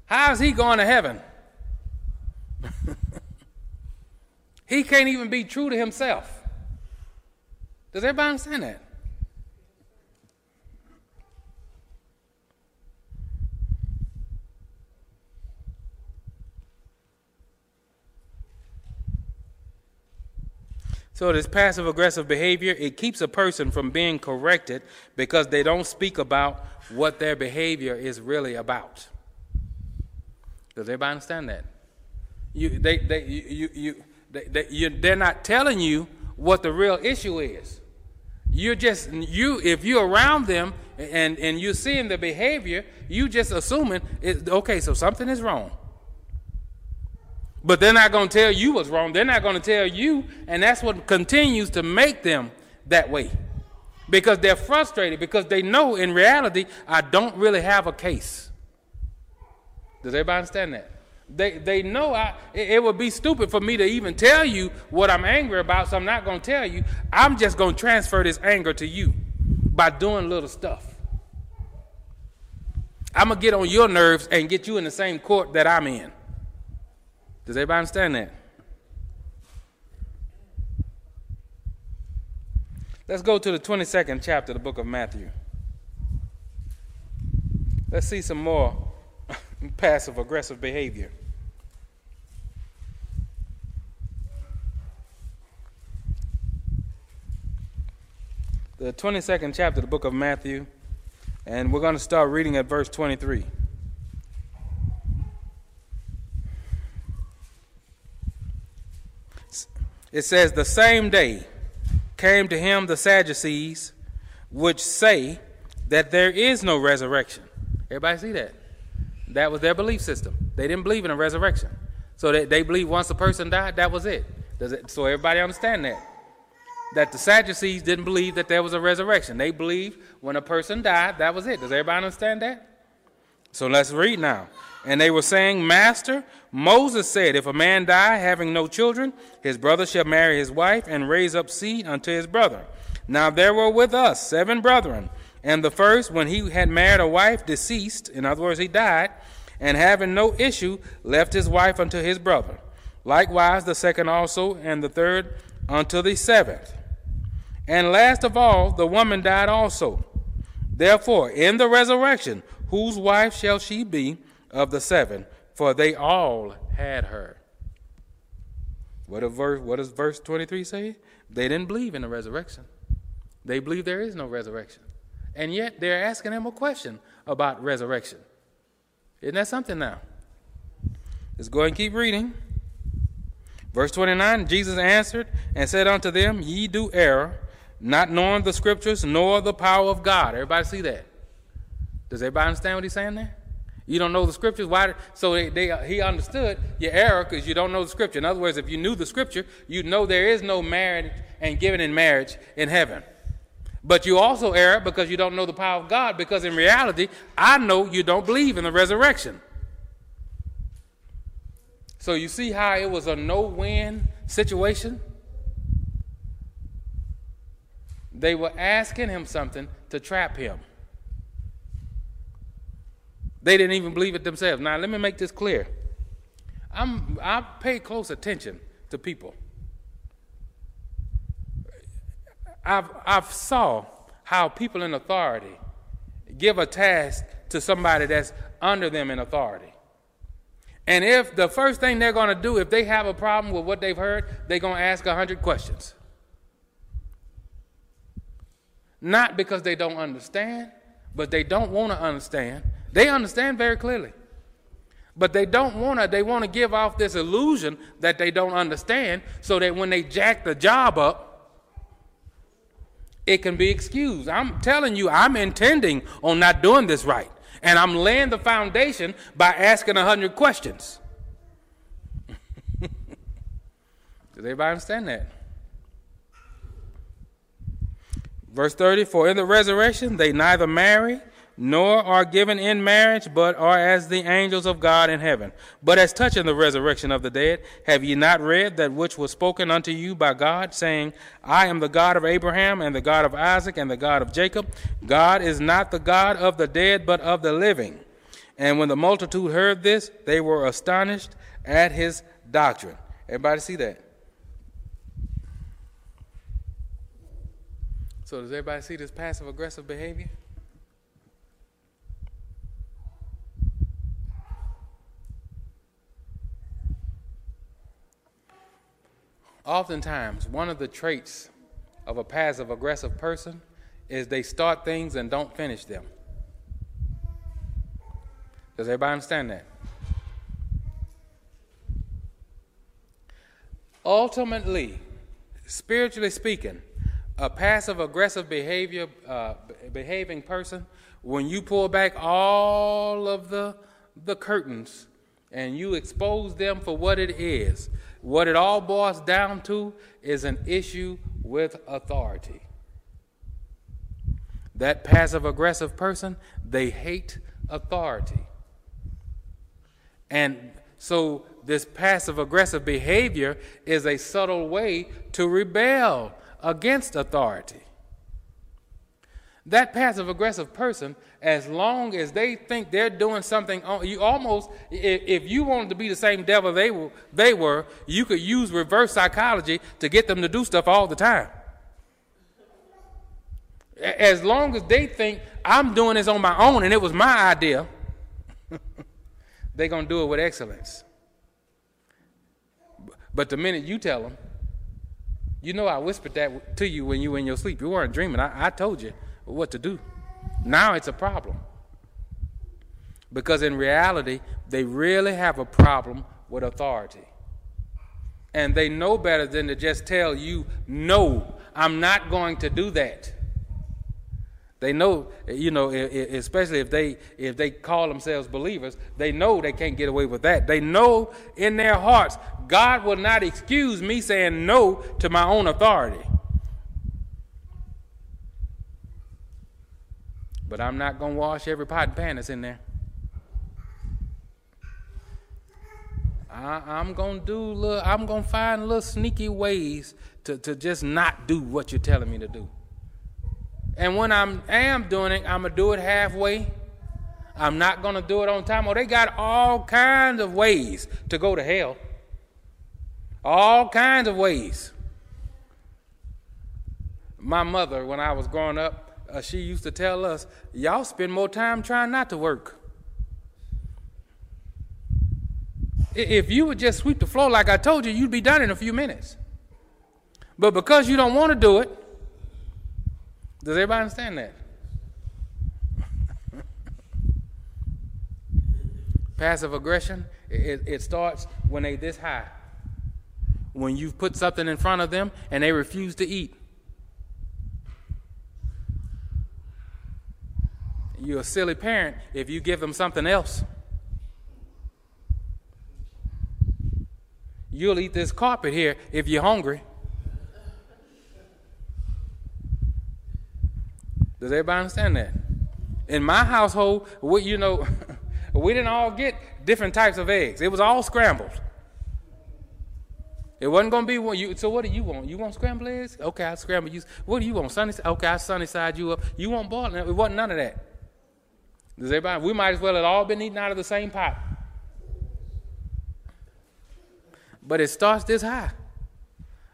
How's he going to heaven? he can't even be true to himself. Does everybody understand that? So this passive aggressive behavior, it keeps a person from being corrected because they don't speak about what their behavior is really about. Does everybody understand that? You, they, they, you, you, they, they, you, they're not telling you what the real issue is. You're just you if you're around them and and you're seeing the behavior, you just assuming it, okay, so something is wrong. But they're not going to tell you what's wrong. They're not going to tell you, and that's what continues to make them that way. Because they're frustrated because they know in reality I don't really have a case. Does everybody understand that? They, they know I, it, would be stupid for me to even tell you what I'm angry about, so I'm not going to tell you. I'm just going to transfer this anger to you by doing little stuff. I'm going to get on your nerves and get you in the same court that I'm in. Does everybody understand that? Let's go to the 22nd chapter of the book of Matthew. Let's see some more passive aggressive behavior. The 22nd chapter of the book of Matthew, and we're going to start reading at verse 23. It says, The same day came to him the Sadducees, which say that there is no resurrection. Everybody see that? That was their belief system. They didn't believe in a resurrection. So they, they believe once a person died, that was it. Does it. So everybody understand that? That the Sadducees didn't believe that there was a resurrection. They believed when a person died, that was it. Does everybody understand that? So let's read now. And they were saying, Master, Moses said, If a man die having no children, his brother shall marry his wife and raise up seed unto his brother. Now there were with us seven brethren. And the first, when he had married a wife, deceased, in other words, he died, and having no issue, left his wife unto his brother. Likewise, the second also, and the third unto the seventh. And last of all, the woman died also. Therefore, in the resurrection, whose wife shall she be? Of the seven, for they all had her. What, verse, what does verse 23 say? They didn't believe in the resurrection. They believe there is no resurrection. And yet they're asking him a question about resurrection. Isn't that something now? Let's go ahead and keep reading. Verse 29 Jesus answered and said unto them, Ye do err, not knowing the scriptures nor the power of God. Everybody see that? Does everybody understand what he's saying there? You don't know the scriptures. Why? So they, they, he understood your error because you don't know the scripture. In other words, if you knew the scripture, you'd know there is no marriage and giving in marriage in heaven. But you also err because you don't know the power of God. Because in reality, I know you don't believe in the resurrection. So you see how it was a no-win situation. They were asking him something to trap him. They didn't even believe it themselves. Now, let me make this clear. I'm, I pay close attention to people. I've, I've saw how people in authority give a task to somebody that's under them in authority. And if the first thing they're going to do, if they have a problem with what they've heard, they're going to ask 100 questions. Not because they don't understand, but they don't want to understand they understand very clearly. But they don't want to, they want to give off this illusion that they don't understand so that when they jack the job up, it can be excused. I'm telling you, I'm intending on not doing this right. And I'm laying the foundation by asking a hundred questions. Does everybody understand that? Verse 30 For in the resurrection they neither marry nor are given in marriage, but are as the angels of God in heaven. But as touching the resurrection of the dead, have ye not read that which was spoken unto you by God, saying, I am the God of Abraham, and the God of Isaac, and the God of Jacob? God is not the God of the dead, but of the living. And when the multitude heard this, they were astonished at his doctrine. Everybody see that? So, does everybody see this passive aggressive behavior? Oftentimes one of the traits of a passive aggressive person is they start things and don't finish them. Does everybody understand that? Ultimately, spiritually speaking, a passive aggressive behavior uh, behaving person, when you pull back all of the the curtains and you expose them for what it is, what it all boils down to is an issue with authority. That passive aggressive person, they hate authority. And so this passive aggressive behavior is a subtle way to rebel against authority. That passive aggressive person, as long as they think they're doing something, you almost, if you wanted to be the same devil they were, they were, you could use reverse psychology to get them to do stuff all the time. As long as they think I'm doing this on my own and it was my idea, they're going to do it with excellence. But the minute you tell them, you know I whispered that to you when you were in your sleep. You weren't dreaming. I, I told you what to do. Now it's a problem. Because in reality, they really have a problem with authority. And they know better than to just tell you, no, I'm not going to do that. They know, you know, especially if they if they call themselves believers, they know they can't get away with that. They know in their hearts, God will not excuse me saying no to my own authority. But I'm not going to wash every pot and pan that's in there. I, am to do little, I'm to find little sneaky ways to, to just not do what you're telling me to do. And when I am doing it, I'm to do it halfway. I'm not to do it on time. Oh, they got all kinds of ways to go to hell. All kinds of ways. My mother, when I was growing up, uh, she used to tell us, y'all spend more time trying not to work. If you would just sweep the floor like I told you, you'd be done in a few minutes. But because you don't want to do it, does everybody understand that? Passive aggression, it, it starts when they this high. When you've put something in front of them and they refuse to eat. You're a silly parent if you give them something else. You'll eat this carpet here if you're hungry. Does everybody understand that? In my household, we, you know, we didn't all get different types of eggs. It was all scrambled. It wasn't to be one. You, so what do you want? You want scrambled eggs? Okay, I'll scramble you. What do you want? Sunny? Okay, I'll sunny side you up. You want boiled? It wasn't none of that. Does everybody? We might as well have all been eating out of the same pot. But it starts this high.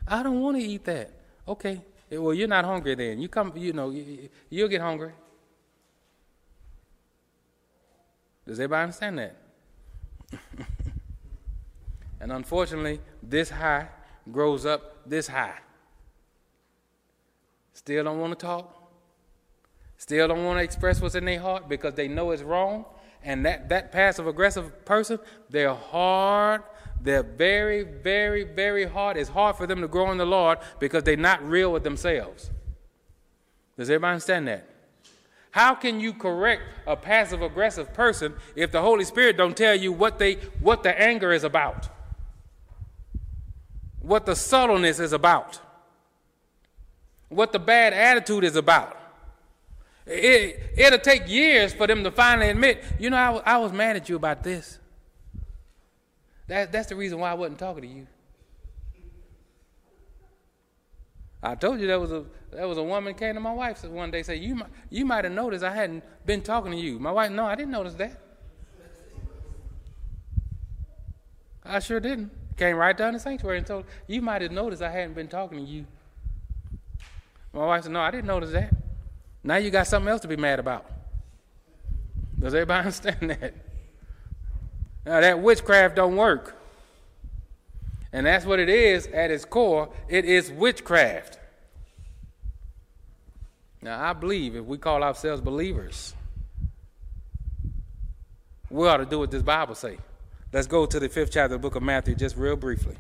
I don't want to eat that. Okay, eh, well, you're not hungry then. You come, you know, you'll get hungry. Does everybody understand that? and unfortunately, this high grows up this high. Still don't want to talk. Still don't want to express what's in their heart because they know it's wrong. And that, that passive aggressive person, they're hard they're very, very, very hard. It's hard for them to grow in the Lord because they're not real with themselves. Does everybody understand that? How can you correct a passive aggressive person if the Holy Spirit don't tell you what they what the anger is about? What the subtleness is about? What the bad attitude is about? It, it'll take years for them to finally admit, you know, I, I was mad at you about this. That, that's the reason why I wasn't talking to you. I told you there was a there was a woman came to my wife one day said you might, you might have noticed I hadn't been talking to you. My wife, no, I didn't notice that. I sure didn't. Came right down the sanctuary and told you might have noticed I hadn't been talking to you. My wife said, no, I didn't notice that. Now you got something else to be mad about. Does everybody understand that? Now, that witchcraft don't work. And that's what it is at its core. It is witchcraft. Now, I believe if we call ourselves believers, we ought to do what this Bible say. Let's go to the fifth chapter of the book of Matthew just real briefly.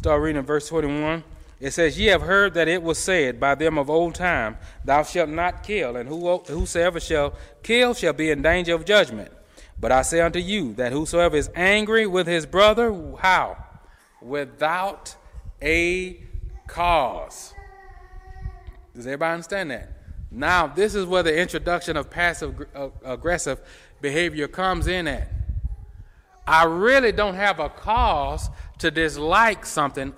Start reading verse 21. It says, Ye have heard that it was said by them of old time, Thou shalt not kill, and whosoever shall kill shall be in danger of judgment. But I say unto you that whosoever is angry with his brother, how? Without a cause. Does everybody understand that? Now, this is where the introduction of passive aggressive behavior comes in at. I really don't have a cause to dislike something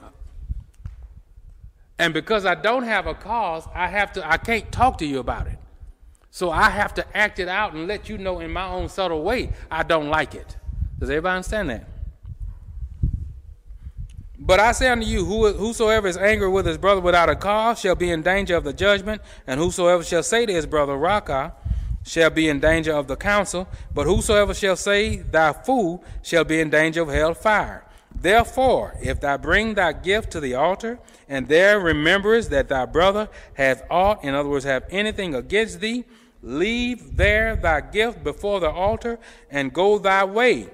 and because I don't have a cause, I have to I can't talk to you about it. So I have to act it out and let you know in my own subtle way I don't like it. Does everybody understand that? But I say unto you, whosoever is angry with his brother without a cause shall be in danger of the judgment, and whosoever shall say to his brother, Raca, shall be in danger of the council, but whosoever shall say, Thy fool, shall be in danger of hell fire. Therefore, if thou bring thy gift to the altar, and there rememberest that thy brother hath aught, in other words, have anything against thee, leave there thy gift before the altar, and go thy way.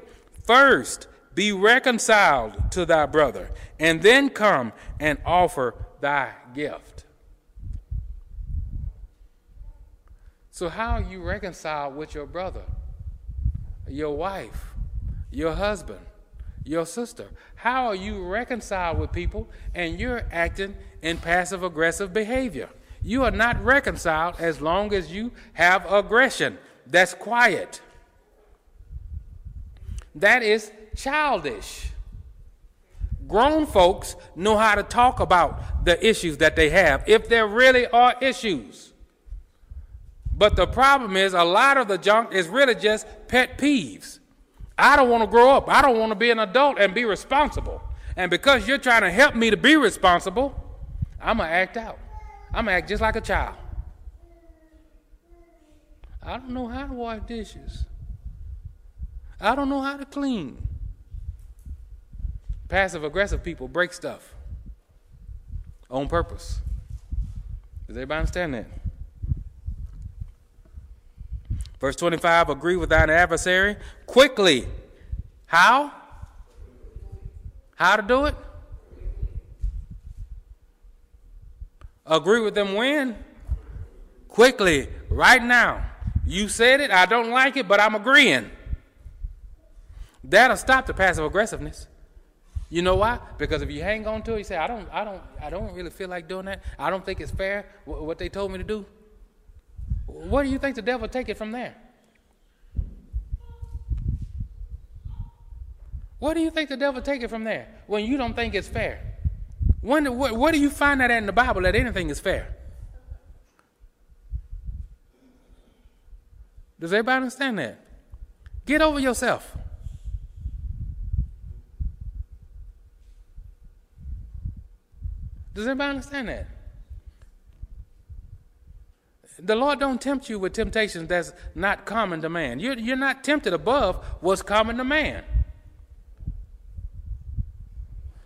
First, be reconciled to thy brother, and then come and offer thy gift. So, how are you reconciled with your brother, your wife, your husband? your sister? How are you reconciled with people and you're acting in passive aggressive behavior? You are not reconciled as long as you have aggression. That's quiet. That is childish. Grown folks know how to talk about the issues that they have, if there really are issues. But the problem is, a lot of the junk is really just pet peeves. I don't want to grow up. I don't want to be an adult and be responsible. And because you're trying to help me to be responsible, I'm going to act out. I'm going to act just like a child. I don't know how to wash dishes. I don't know how to clean. Passive aggressive people break stuff on purpose. Does everybody understand that? Verse 25 agree with thine adversary quickly. How? How to do it? Agree with them when? Quickly, right now. You said it, I don't like it, but I'm agreeing. That'll stop the passive aggressiveness. You know why? Because if you hang on to it, you say, I don't, I don't, I don't really feel like doing that. I don't think it's fair what they told me to do. What do you think the devil take it from there? What do you think the devil take it from there when you don't think it's fair? When, what, what do you find that in the Bible that anything is fair? Does everybody understand that? Get over yourself. Does everybody understand that? The Lord don't tempt you with temptations that's not common to man. You're, you're not tempted above what's common to man.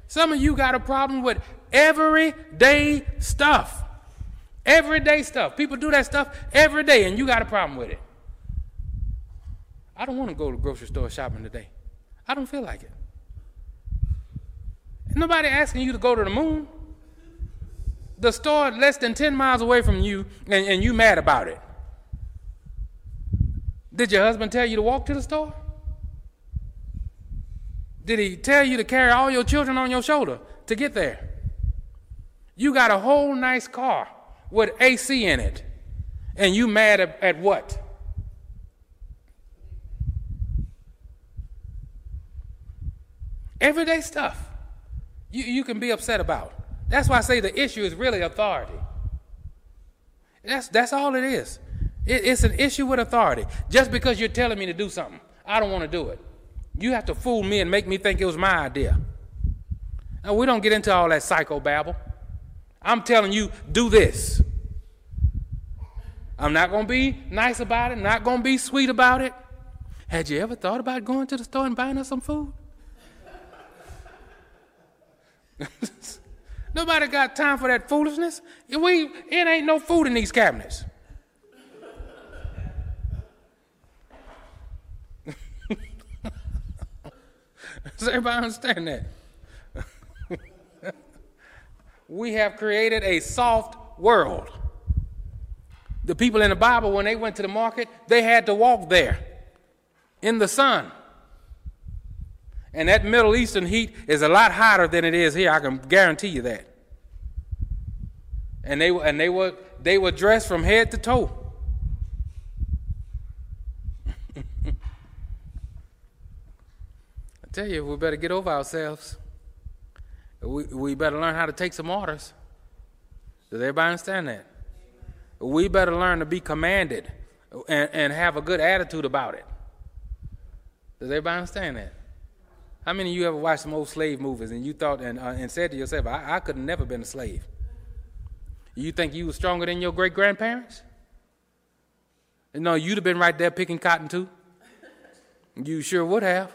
Some of you got a problem with everyday stuff. Everyday stuff. People do that stuff every day, and you got a problem with it. I don't want to go to the grocery store shopping today. I don't feel like it. Nobody asking you to go to the moon the store less than 10 miles away from you and, and you mad about it. Did your husband tell you to walk to the store? Did he tell you to carry all your children on your shoulder to get there? You got a whole nice car with AC in it, and you mad at, at what? Everyday stuff you, you can be upset about. That's why I say the issue is really authority. That's, that's all it is. It, it's an issue with authority. Just because you're telling me to do something, I don't want to do it. You have to fool me and make me think it was my idea. Now, we don't get into all that psychobabble. I'm telling you, do this. I'm not going to be nice about it, not going to be sweet about it. Had you ever thought about going to the store and buying us some food? Nobody got time for that foolishness. We, it ain't no food in these cabinets. Does everybody understand that? we have created a soft world. The people in the Bible, when they went to the market, they had to walk there in the sun. And that Middle Eastern heat is a lot hotter than it is here. I can guarantee you that. And they were, and they were they were dressed from head to toe. I tell you, we better get over ourselves. We, we better learn how to take some orders. Does everybody understand that? We better learn to be commanded and, and have a good attitude about it. Does everybody understand that? How many of you ever watched some old slave movies and you thought and, uh, and said to yourself, I, I could have never been a slave? You think you were stronger than your great grandparents? No, you'd have been right there picking cotton too. You sure would have.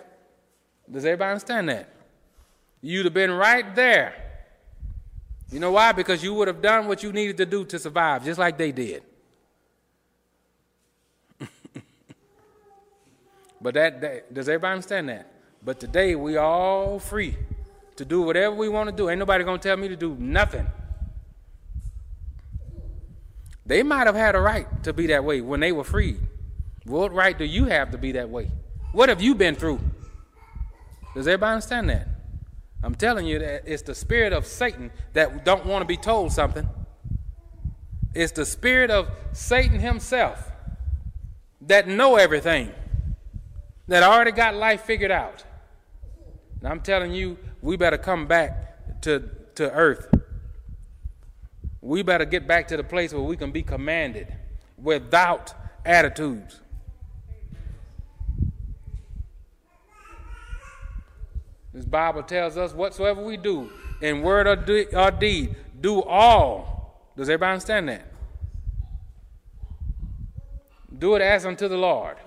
Does everybody understand that? You'd have been right there. You know why? Because you would have done what you needed to do to survive, just like they did. but that, that, does everybody understand that? But today we all free to do whatever we want to do. Ain't nobody gonna tell me to do nothing. They might have had a right to be that way when they were freed. What right do you have to be that way? What have you been through? Does everybody understand that? I'm telling you that it's the spirit of Satan that don't want to be told something. It's the spirit of Satan himself that know everything, that already got life figured out. And I'm telling you, we better come back to, to earth. We better get back to the place where we can be commanded without attitudes. This Bible tells us whatsoever we do, in word or, de- or deed, do all. Does everybody understand that? Do it as unto the Lord.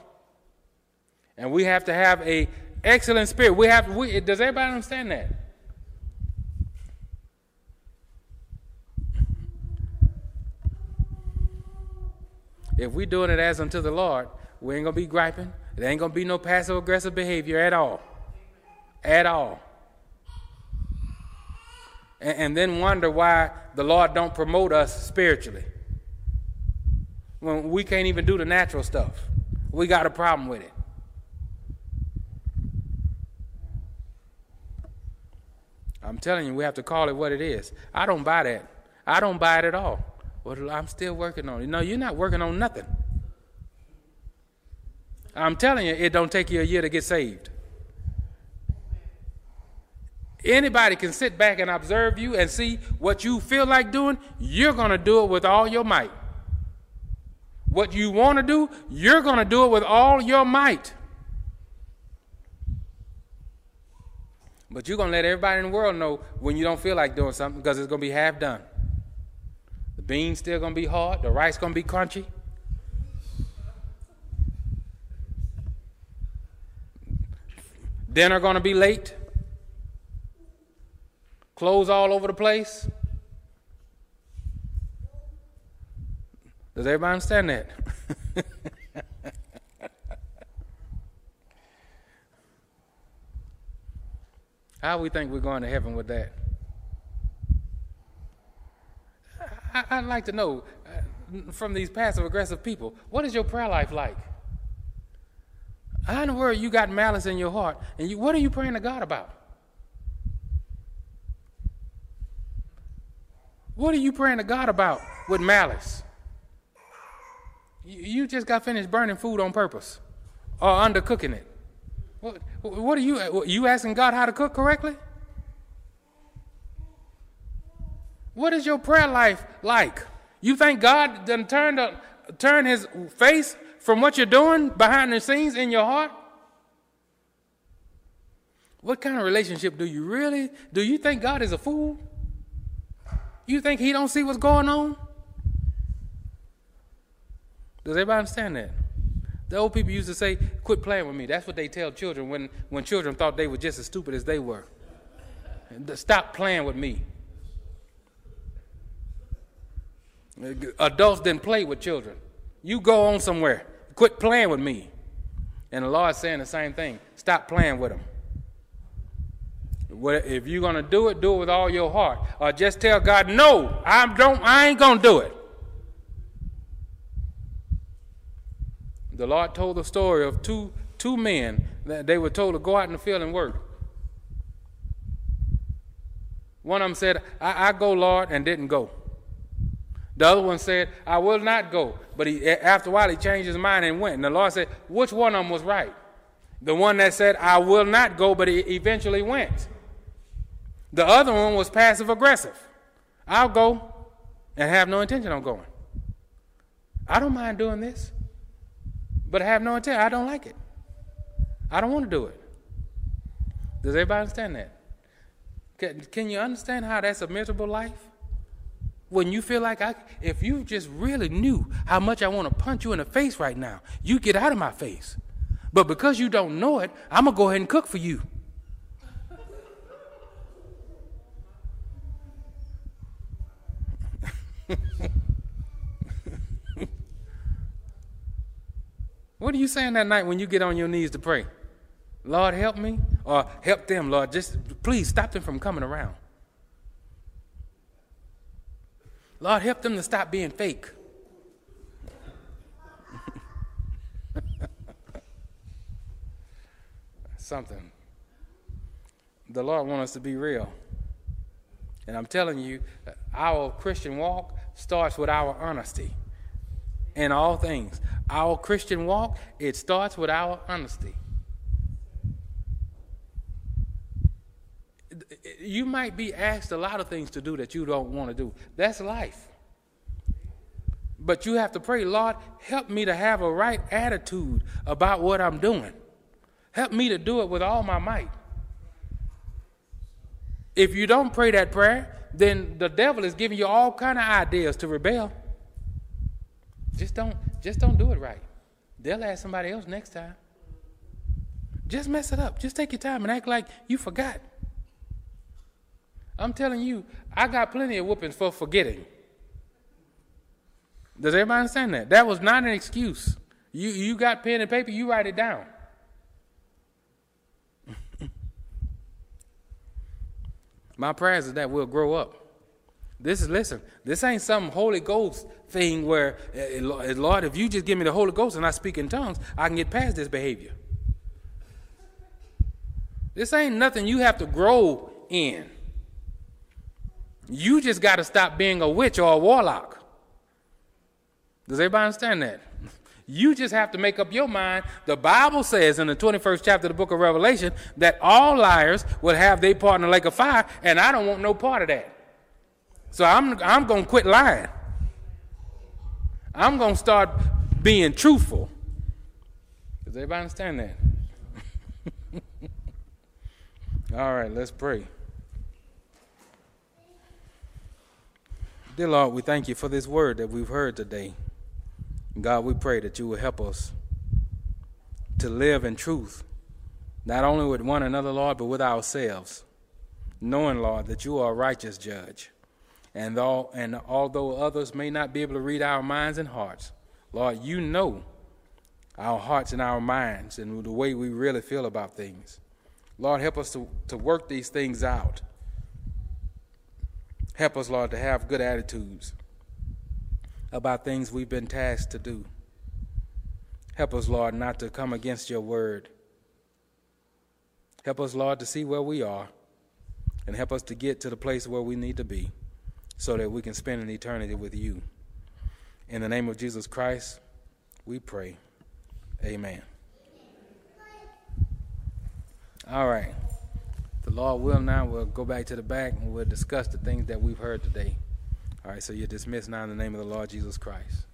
And we have to have a excellent spirit. We have. We, does everybody understand that? If we're doing it as unto the Lord, we ain't gonna be griping. There ain't gonna be no passive aggressive behavior at all. At all. And, and then wonder why the Lord don't promote us spiritually. When we can't even do the natural stuff. We got a problem with it. I'm telling you, we have to call it what it is. I don't buy that. I don't buy it at all. Well, I'm still working on it. No, you're not working on nothing. I'm telling you, it don't take you a year to get saved. Anybody can sit back and observe you and see what you feel like doing, you're going to do it with all your might. What you want to do, you're going to do it with all your might. But you're going to let everybody in the world know when you don't feel like doing something because it's going to be half done. The beans still going to be hard, the rice going to be crunchy. Dinner going to be late. Clothes all over the place. Does everybody understand that? How we think we're going to heaven with that? I, would like to know uh, from these passive aggressive people what is your prayer life like? How in the world you got malice in your heart, and you, what are you praying to God about? What are you praying to God about with malice? You, you just got finished burning food on purpose or undercooking it. What, what are you? You asking God how to cook correctly? What is your prayer life like? You think God done turn the, turn His face from what you're doing behind the scenes in your heart? What kind of relationship do you really do you think God is a fool? You think he don't see what's going on? Does everybody understand that? The old people used to say, quit playing with me. That's what they tell children when, when children thought they were just as stupid as they were. Stop playing with me. Adults didn't play with children. You go on somewhere. Quit playing with me. And the Lord's saying the same thing. Stop playing with them. If you're gonna do it, do it with all your heart. Or just tell God, no, I don't I ain't gonna do it. The Lord told the story of two two men that they were told to go out in the field and work. One of them said, I, I go, Lord, and didn't go. The other one said, I will not go. But he, after a while, he changed his mind and went. And the Lord said, Which one of them was right? The one that said, I will not go, but he eventually went. The other one was passive aggressive. I'll go and have no intention of going. I don't mind doing this, but I have no intent. I don't like it. I don't want to do it. Does everybody understand that? Can, can you understand how that's a miserable life? when you feel like I, if you just really knew how much I want to punch you in the face right now, you get out of my face. But because you don't know it, I'm going to go ahead and cook for you. what are you saying that night when you get on your knees to pray? Lord, help me? Or help them, Lord. Just please stop them from coming around. Lord, help them to stop being fake. Something. The Lord wants us to be real. And I'm telling you, our Christian walk starts with our honesty in all things. Our Christian walk, it starts with our honesty. you might be asked a lot of things to do that you don't want to do. That's life. But you have to pray, Lord, help me to have a right attitude about what I'm doing. Help me to do it with all my might. If you don't pray that prayer, then the devil is giving you all kind of ideas to rebel. Just don't just don't do it right. They'll ask somebody else next time. Just mess it up. Just take your time and act like you forgot. I'm telling you, I got plenty of whoopings for forgetting. Does everybody understand that? That was not an excuse. You, you got pen and paper, you write it down. My prayers is that we'll grow up. This is, listen, this ain't some Holy Ghost thing where, uh, Lord, if you just give me the Holy Ghost and I speak in tongues, I can get past this behavior. This ain't nothing you have to grow in. You just got to stop being a witch or a warlock. Does everybody understand that? You just have to make up your mind. The Bible says in the 21st chapter of the book of Revelation that all liars will have their part in the lake of fire, and I don't want no part of that. So I'm, I'm going to quit lying. I'm going to start being truthful. Does everybody understand that? all right, let's pray. Dear Lord, we thank you for this word that we've heard today. God, we pray that you will help us to live in truth, not only with one another, Lord, but with ourselves, knowing, Lord, that you are a righteous judge. And, all, and although others may not be able to read our minds and hearts, Lord, you know our hearts and our minds and the way we really feel about things. Lord, help us to, to work these things out Help us, Lord, to have good attitudes about things we've been tasked to do. Help us, Lord, not to come against your word. Help us, Lord, to see where we are and help us to get to the place where we need to be so that we can spend an eternity with you. In the name of Jesus Christ, we pray. Amen. All right the Lord will now, we'll go back to the back and we'll discuss the things that we've heard today. All right, so you're dismissed now in the name of the Lord Jesus Christ.